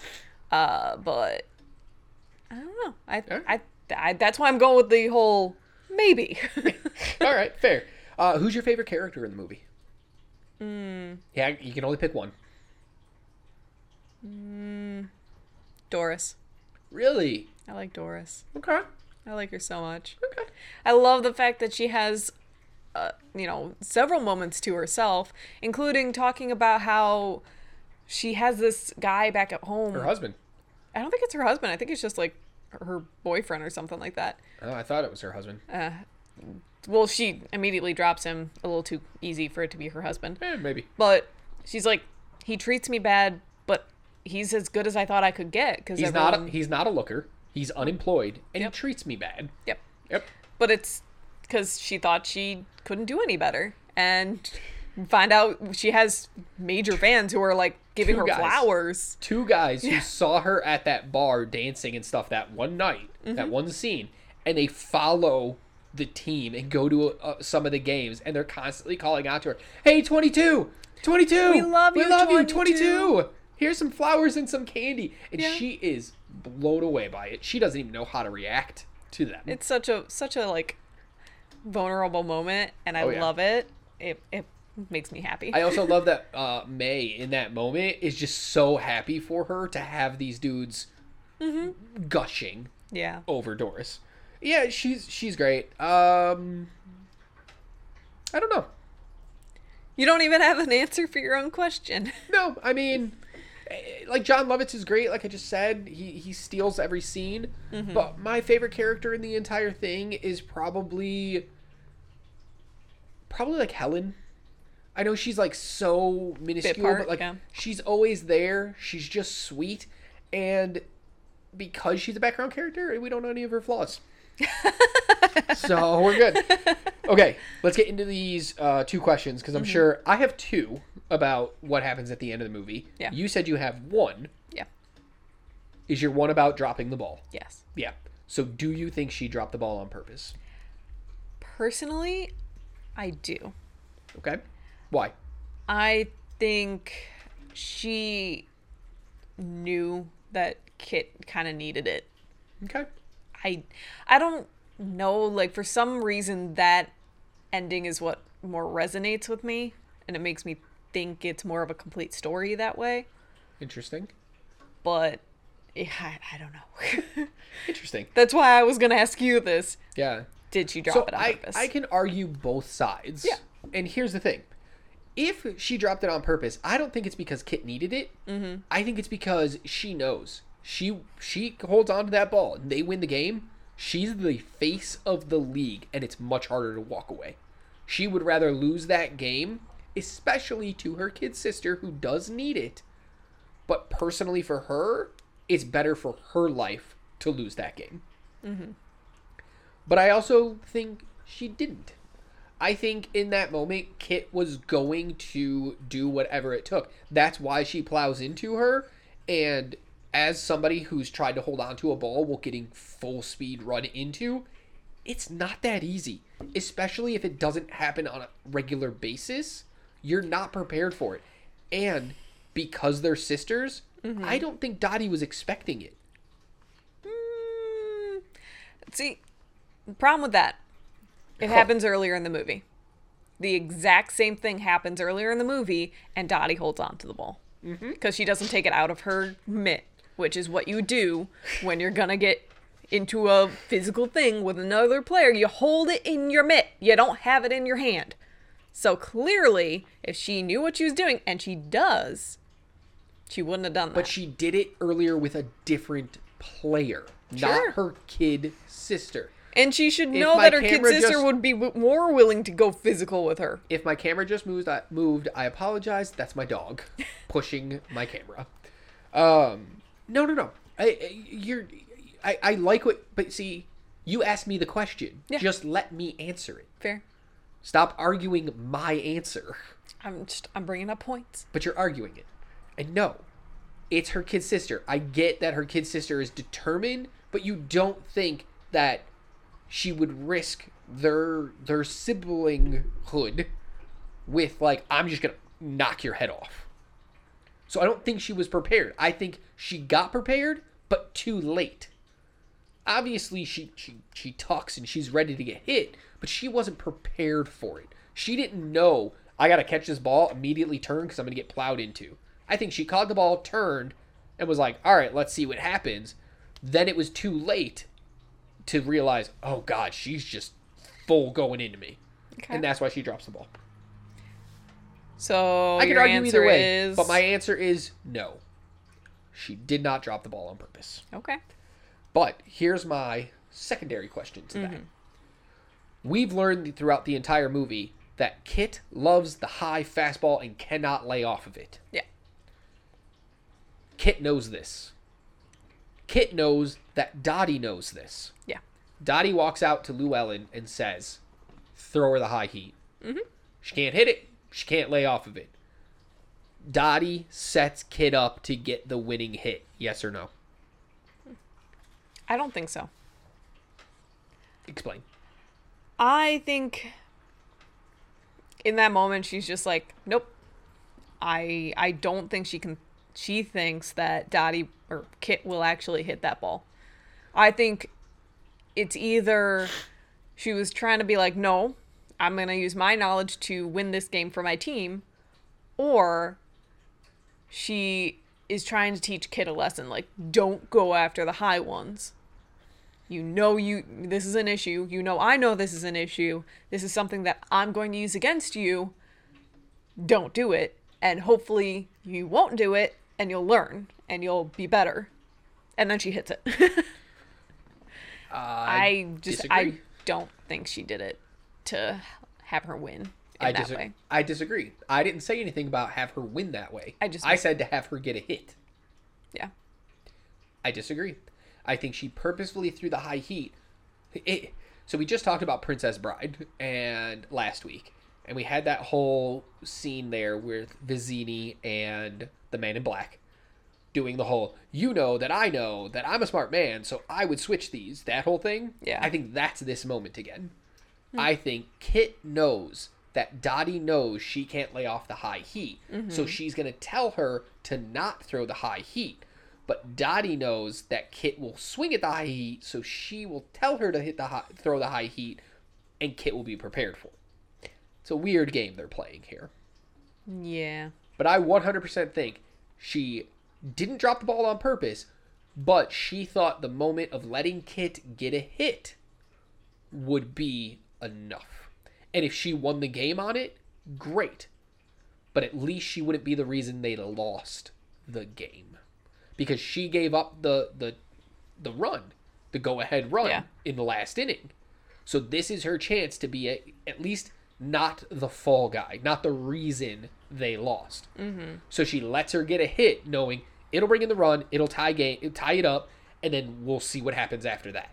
Uh, but I don't know. I, Alright. I, I that's why I'm going with the whole maybe. All right, fair. Uh, who's your favorite character in the movie? Hmm. Yeah, you can only pick one. Doris. Really? I like Doris. Okay. I like her so much. Okay. I love the fact that she has, uh, you know, several moments to herself, including talking about how she has this guy back at home. Her husband. I don't think it's her husband. I think it's just like her boyfriend or something like that. Oh, I thought it was her husband. Well, she immediately drops him a little too easy for it to be her husband. Eh, maybe. But she's like, he treats me bad, but he's as good as I thought I could get because He's everyone... not. A, he's not a looker. He's unemployed, and Yep. he treats me bad. Yep. Yep. But it's because she thought she couldn't do any better, and find out she has major fans who are like giving Two her guys. flowers. Two guys who saw her at that bar dancing and stuff that one night, Mm-hmm. that one scene, and they follow the team and go to uh, some of the games, and they're constantly calling out to her, "Hey, 22, 22, We love we you, love you, 22." 22. Here's some flowers and some candy," and Yeah. she is blown away by it. She doesn't even know how to react to them. It's such a such a like vulnerable moment, and I Oh, yeah. love it. It it makes me happy. I also love that uh, Mae in that moment is just so happy for her to have these dudes Mm-hmm. gushing yeah. over Doris. Yeah, she's she's great. Um, I don't know. You don't even have an answer for your own question. No, I mean, eh, like Jon Lovitz is great. Like I just said, he he steals every scene. Mm-hmm. But my favorite character in the entire thing is probably probably like Helen. I know she's like so minuscule, part, but like yeah. she's always there. She's just sweet, and because she's a background character, we don't know any of her flaws. so we're good. Okay, let's get into these uh, two questions because I'm sure I have two about what happens at the end of the movie. Yeah. You said you have one. Yeah. Is your one about dropping the ball? Yes. Yeah. So do you think she dropped the ball on purpose? Personally, I do. Okay. Why? I think she knew that Kit kind of needed it. Okay. I I don't know. Like for some reason, that ending is what more resonates with me, and it makes me think it's more of a complete story that way. Interesting. But yeah, I, I don't know. Interesting. That's why I was gonna ask you this. Yeah. Did she drop So it on I, purpose? I can argue both sides. Yeah. And here's the thing. If she dropped it on purpose, I don't think it's because Kit needed it. Mm-hmm. I think it's because she knows. She she holds on to that ball and they win the game. She's the face of the league and it's much harder to walk away. She would rather lose that game, especially to her kid sister who does need it. But personally for her, it's better for her life to lose that game. But I also think she didn't. I think in that moment, Kit was going to do whatever it took. That's why she plows into her. And as somebody who's tried to hold on to a ball while getting full speed run into, it's not that easy. Especially if it doesn't happen on a regular basis. You're not prepared for it. And because they're sisters, I don't think Dottie was expecting it. Mm, see, the problem with that, it happens earlier in the movie. The exact same thing happens earlier in the movie, and Dottie holds on to the ball mm-hmm. because she doesn't take it out of her mitt, which is what you do when you're gonna get into a physical thing with another player. You hold it in your mitt. You don't have it in your hand. So clearly, if she knew what she was doing, and she does, she wouldn't have done that. But she did it earlier with a different player, Sure. not her kid sister. And she should know that her kid sister just- would be w- more willing to go physical with her. If my camera just moved, I moved. I apologize. That's my dog pushing my camera. Um, no, no, no. I, I- you're. I, I like what, but see, you asked me the question. Yeah. Just let me answer it. Fair. Stop arguing my answer. I'm just I'm bringing up points. but you're arguing it. And no, it's her kid sister. I get that her kid sister is determined, but you don't think that she would risk their their siblinghood with like I'm just gonna knock your head off. So I don't think she was prepared. I think she got prepared, but too late. Obviously, she she she tucks and she's ready to get hit, but she wasn't prepared for it. She didn't know I gotta catch this ball, immediately turn because I'm gonna get plowed into. I think she caught the ball, turned, and was like, "All right, let's see what happens." Then it was too late to realize, "Oh God, she's just full going into me," Okay. and that's why she drops the ball. so I could argue either way, is but my answer is no. She did not drop the ball on purpose. okay. But here's my secondary question to that. Mm-hmm. We've learned throughout the entire movie that Kit loves the high fastball and cannot lay off of it. Yeah. Kit knows this. Kit knows that Dottie knows this. Yeah. Dottie walks out to Llewellyn and says, throw her the high heat. Mm-hmm. She can't hit it. She can't lay off of it. Dottie sets Kit up to get the winning hit. Yes or no? I don't think so. Explain. I think in that moment she's just like, nope. I I don't think she can. She thinks that Dottie or Kit will actually hit that ball. I think it's either she was trying to be like, no, I'm gonna use my knowledge to win this game for my team, or she is trying to teach Kit a lesson like, don't go after the high ones. You know you this is an issue. You know i know this is an issue. This is something that i'm going to use against you. Don't do it and hopefully you won't do it and you'll learn and you'll be better and then she hits it uh, i just i don't think she did it to have her win in I, that dis- way I disagree. I didn't say anything about have her win that way. I just- I said to have her get a hit. yeah I disagree. I think she purposefully threw the high heat. It, so we just talked about Princess Bride and last week, and we had that whole scene there with Vizzini and the Man in Black doing the whole "you know that I know that I'm a smart man, so I would switch these." That whole thing. Yeah. I think that's this moment again. Hmm. I think Kit knows that Dottie knows she can't lay off the high heat, so mm-hmm. she's gonna tell her to not throw the high heat. But Dottie knows that Kit will swing at the high heat, so she will tell her to hit the high, throw the high heat, and Kit will be prepared for it. It's a weird game they're playing here. Yeah. But I 100% think she didn't drop the ball on purpose, but she thought the moment of letting Kit get a hit would be enough. And if she won the game on it, great. But at least she wouldn't be the reason they lost the game. Because she gave up the the the run, the go ahead run Yeah. in the last inning. So this is her chance to be a, at least not the fall guy, not the reason they lost. Mm-hmm. So she lets her get a hit, knowing it'll bring in the run, it'll tie game, tie it up, and then we'll see what happens after that.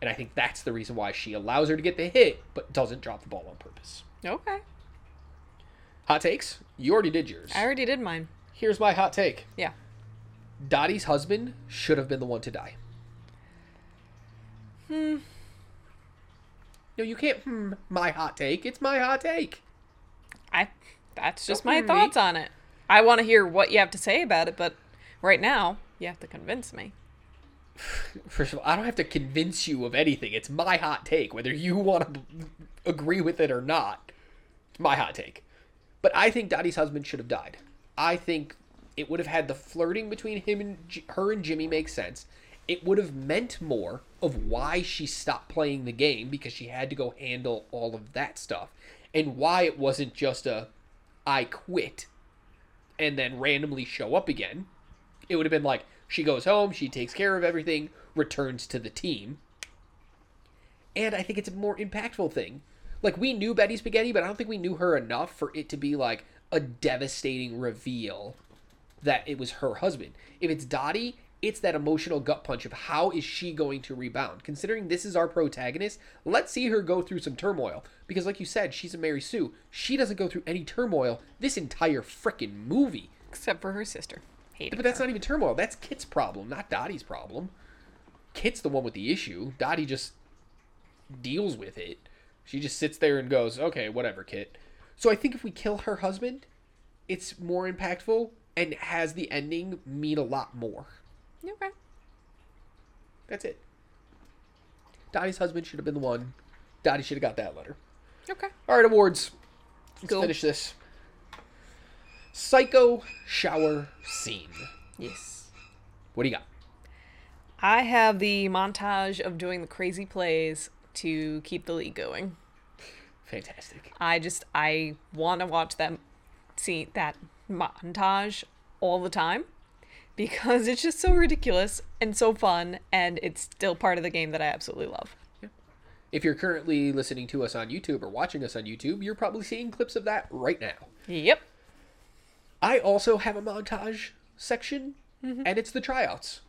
And I think that's the reason why she allows her to get the hit, but doesn't drop the ball on purpose. Okay. Hot takes? You already did yours. I already did mine. Here's my hot take. Yeah. Dottie's husband should have been the one to die. Hmm. No, you can't. Hmm. My hot take. It's my hot take. I that's just Don't my worry. thoughts on it. I want to hear what you have to say about it, but right now, you have to convince me. First of all, I don't have to convince you of anything. It's my hot take, whether you want to agree with it or not. It's my hot take. But I think Dottie's husband should have died. I think it would have had the flirting between him and J- her and Jimmy make sense. It would have meant more of why she stopped playing the game because she had to go handle all of that stuff, and why it wasn't just a I quit and then randomly show up again. It would have been like she goes home, she takes care of everything, returns to the team. And I think it's a more impactful thing. Like we knew Betty Spaghetti, but I don't think we knew her enough for it to be like a devastating reveal that it was her husband. If it's Dottie, it's that emotional gut punch of how is she going to rebound. Considering this is our protagonist, let's see her go through some turmoil. Because like you said, she's a Mary Sue. She doesn't go through any turmoil this entire frickin' movie. Except for her sister. Hated But that's her. not even turmoil. That's Kit's problem, not Dottie's problem. Kit's the one with the issue. Dottie just deals with it. She just sits there and goes, okay, whatever, Kit. So I think if we kill her husband, it's more impactful and has the ending mean a lot more. Okay. That's it. Dottie's husband should have been the one. Dottie should have got that letter. Okay. All right, awards. Let's Cool. finish this. Psycho shower scene. Yes. What do you got? I have the montage of doing the crazy plays to keep the league going. Fantastic. I just I want to watch that scene that montage all the time because it's just so ridiculous and so fun and it's still part of the game that I absolutely love. If you're currently listening to us on YouTube or watching us on YouTube, you're probably seeing clips of that right now. Yep. I also have a montage section, and it's the tryouts.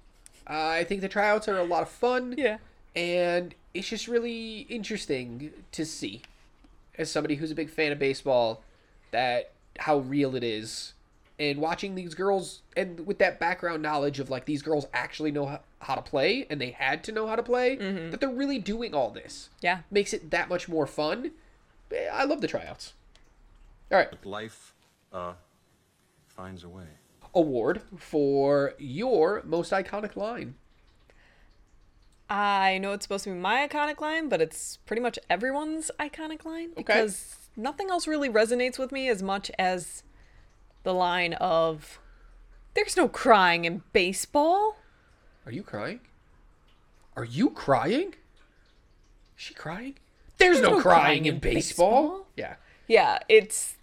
Uh, I think the tryouts are a lot of fun. Yeah. And it's just really interesting to see, as somebody who's a big fan of baseball, that how real it is. And watching these girls, and with that background knowledge of like these girls actually know how, how to play, and they had to know how to play, that they're really doing all this Yeah. makes it that much more fun. Eh, I love the tryouts. All right, But life, uh, finds a way. award for your most iconic line. I know it's supposed to be my iconic line, but it's pretty much everyone's iconic line because nothing else really resonates with me as much as the line of "There's no crying in baseball." Are you crying? Are you crying? Is she crying? There's, no, crying, in baseball. baseball. Yeah. Yeah, it's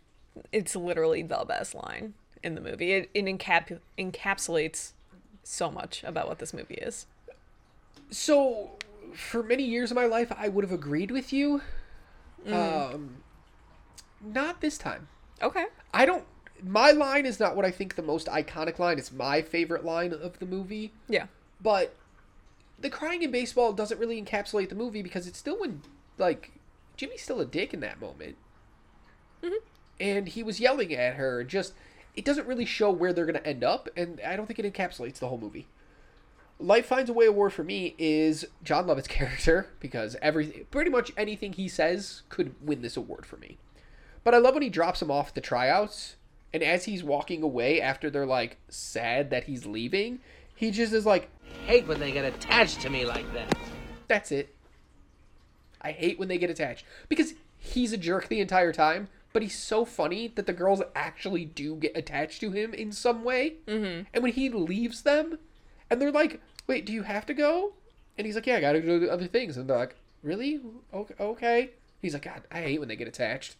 it's literally the best line in the movie. It, it encap- encapsulates so much about what this movie is. So, for many years of my life, I would have agreed with you. Um, not this time. Okay. I don't. My line is not what I think the most iconic line. It's my favorite line of the movie. Yeah. But the crying in baseball doesn't really encapsulate the movie because it's still when like Jimmy's still a dick in that moment, mm-hmm. and he was yelling at her. Just it doesn't really show where they're gonna end up, and I don't think it encapsulates the whole movie. Life Finds a Way award for me is Jon Lovitz's character because every pretty much anything he says could win this award for me. But I love when he drops him off the tryouts And as he's walking away after they're like sad that he's leaving, he just is like, hate when they get attached to me like that. That's it. I hate when they get attached because he's a jerk the entire time, but he's so funny that the girls actually do get attached to him in some way. Mm-hmm. And when he leaves them, and they're like, "Wait, do you have to go?" And he's like, "Yeah, I gotta do other things." And they're like, "Really? Okay." okay. He's like, "God, I hate when they get attached."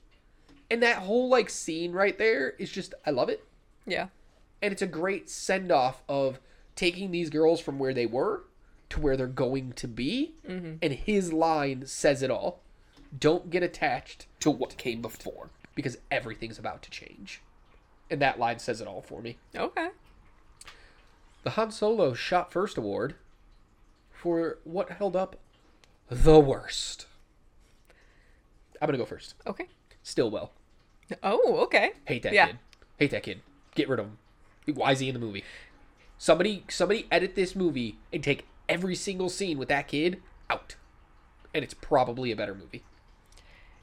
And that whole like scene right there is just, I love it. Yeah. and it's a great send off of taking these girls from where they were to where they're going to be. Mm-hmm. And his line says it all. Don't get attached to what came before. because everything's about to change. And that line says it all for me. Okay. the han solo shot first award for what held up the worst. I'm gonna go first. Okay. stillwell Oh, okay. Hate that Yeah. kid. Hate that kid. Get rid of him. Why is he in the movie? Somebody, somebody, edit this movie and take every single scene with that kid out, and it's probably a better movie.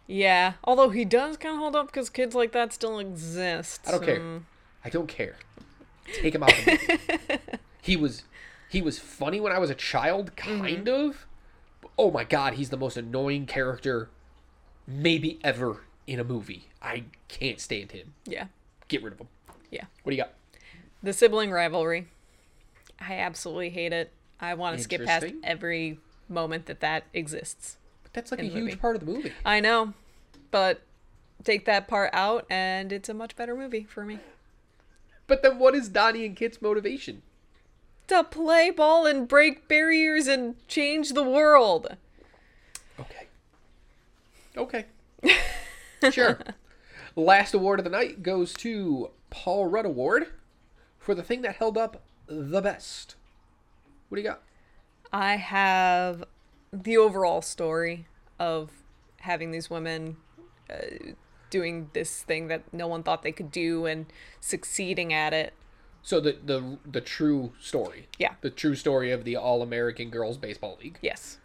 Yeah. Although he does kind of hold up because kids like that still exist. I don't care. I don't care. Take him out. Of the movie. he was, he was funny when I was a child, mm-hmm. kind of. Oh my god, he's the most annoying character, maybe ever in a movie. I can't stand him. Yeah. Get rid of him. Yeah. What do you got? The sibling rivalry. I absolutely hate it. I want to skip past every moment that that exists. But that's like a huge movie. part of the movie. I know, but take that part out and it's a much better movie for me. But then, what is Dottie and Kit's motivation? To play ball and break barriers and change the world. Okay. Okay. sure. Last award of the night goes to Paul Rudd Award for the thing that held up the best. What do you got? I have the overall story of having these women uh, doing this thing that no one thought they could do and succeeding at it. So the the the true story. Yeah. The true story of the All American Girls Baseball League. Yes.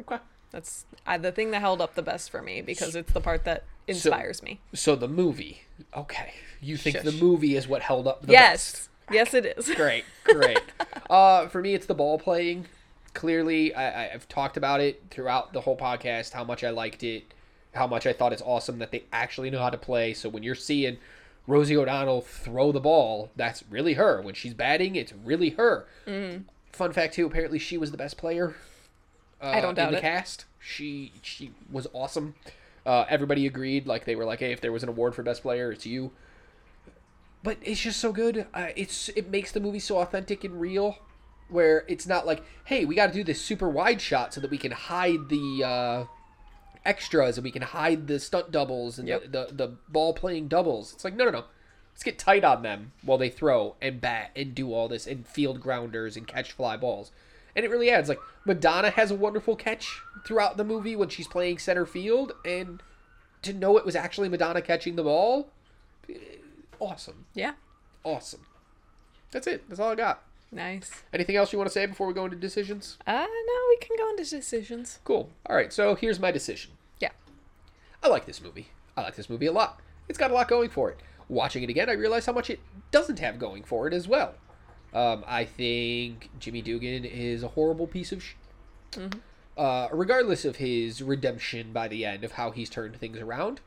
Okay. That's the thing that held up the best for me because it's the part that inspires me. So the movie. Okay. You think the movie is what held up the Yes. best? Yes, it is. Great, great. uh, for me, it's the ball playing. Clearly, I, I've talked about it throughout the whole podcast. How much I liked it, how much I thought it's awesome that they actually know how to play. So when you're seeing Rosie O'Donnell throw the ball, that's really her. When she's batting, it's really her. Fun fact too: apparently, she was the best player. Uh, I don't doubt in the it. cast. She she was awesome. Uh, everybody agreed. Like they were like, hey, if there was an award for best player, it's you but it's just so good. Uh, it's it makes the movie so authentic and real, where it's not like, hey, we got to do this super wide shot so that we can hide the uh, extras and we can hide the stunt doubles and Yep. the, the the ball playing doubles. It's like no, no, no. Let's get tight on them while they throw and bat and do all this and field grounders and catch fly balls. And it really adds like Madonna has a wonderful catch throughout the movie when she's playing center field and to know it was actually Madonna catching the ball, eh, awesome Yeah. awesome. That's it. That's all I got. Nice. Anything else you want to say before we go into decisions? Uh, no, we can go into decisions. Cool. All right. So here's my decision. Yeah. I like this movie. I like this movie a lot. It's got a lot going for it. Watching it again, I realize how much it doesn't have going for it as well. Um, I think Jimmy Dugan is a horrible piece of sh. Uh, regardless of his redemption by the end of how he's turned things around,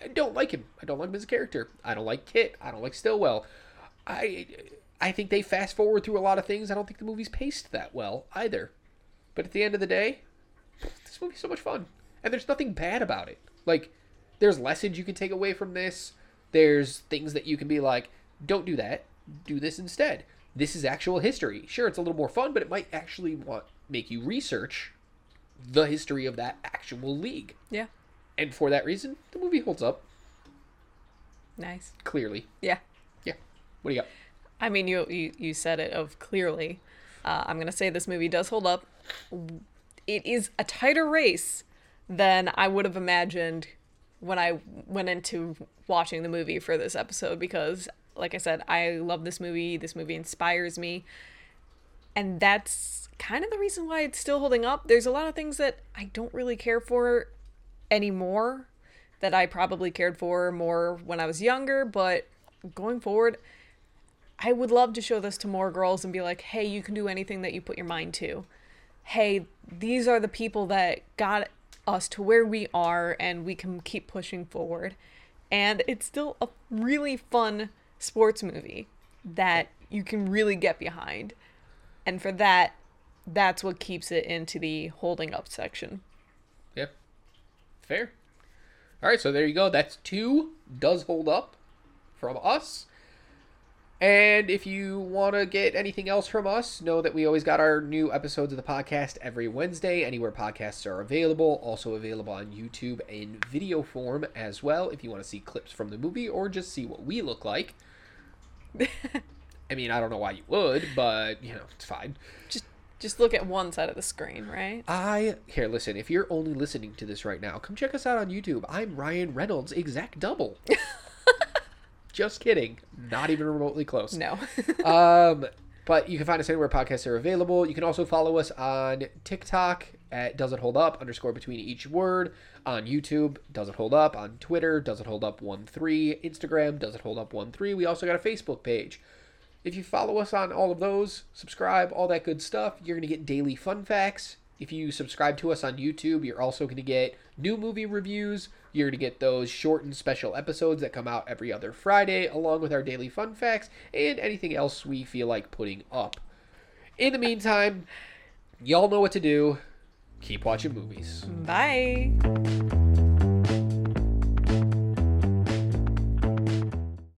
I don't like him. I don't like him as a character. I don't like Kit. I don't like Stillwell. I I think they fast forward through a lot of things. I don't think the movie's paced that well either. But at the end of the day, this movie's so much fun. And there's nothing bad about it. Like, there's lessons you can take away from this. There's things that you can be like, don't do that. Do this instead. This is actual history. Sure, it's a little more fun, but it might actually want make you research the history of that actual league. Yeah. And for that reason, the movie holds up Nice. clearly. Yeah. Yeah. What do you got? I mean, you you, you said it of clearly. Uh, I'm gonna say this movie does hold up. It is a tighter race than I would have imagined when I went into watching the movie for this episode because, like I said, I love this movie. This movie inspires me, and that's kind of the reason why it's still holding up. There's a lot of things that I don't really care for anymore that I probably cared for more when I was younger, but going forward, I would love to show this to more girls and be like, hey, you can do anything that you put your mind to. Hey, these are the people that got us to where we are, and we can keep pushing forward. And it's still a really fun sports movie that you can really get behind. And for that, that's what keeps it into the holding up section. Yep. Fair. All right, so there you go. That's two does hold up from us. And if you want to get anything else from us, know that we always got our new episodes of the podcast every Wednesday, anywhere podcasts are available. Also available on YouTube in video form as well, if you want to see clips from the movie or just see what we look like. I mean, I don't know why you would, but, you know, it's fine. Just just look at one side of the screen, right? I here listen. If you're only listening to this right now, come check us out on YouTube. I'm Ryan Reynolds, exact double. Just kidding. Not even remotely close. No. um, but you can find us anywhere podcasts are available. You can also follow us on TikTok at Does It Hold Up underscore between each word. On YouTube, Does It Hold Up. On Twitter, Does It Hold Up 1 3. Instagram, Does It Hold Up 1 3. We also got a Facebook page. If you follow us on all of those, subscribe, all that good stuff, you're going to get daily fun facts. If you subscribe to us on YouTube, you're also going to get new movie reviews. You're going to get those short and special episodes that come out every other Friday, along with our daily fun facts and anything else we feel like putting up. In the meantime, y'all know what to do. Keep watching movies. Bye.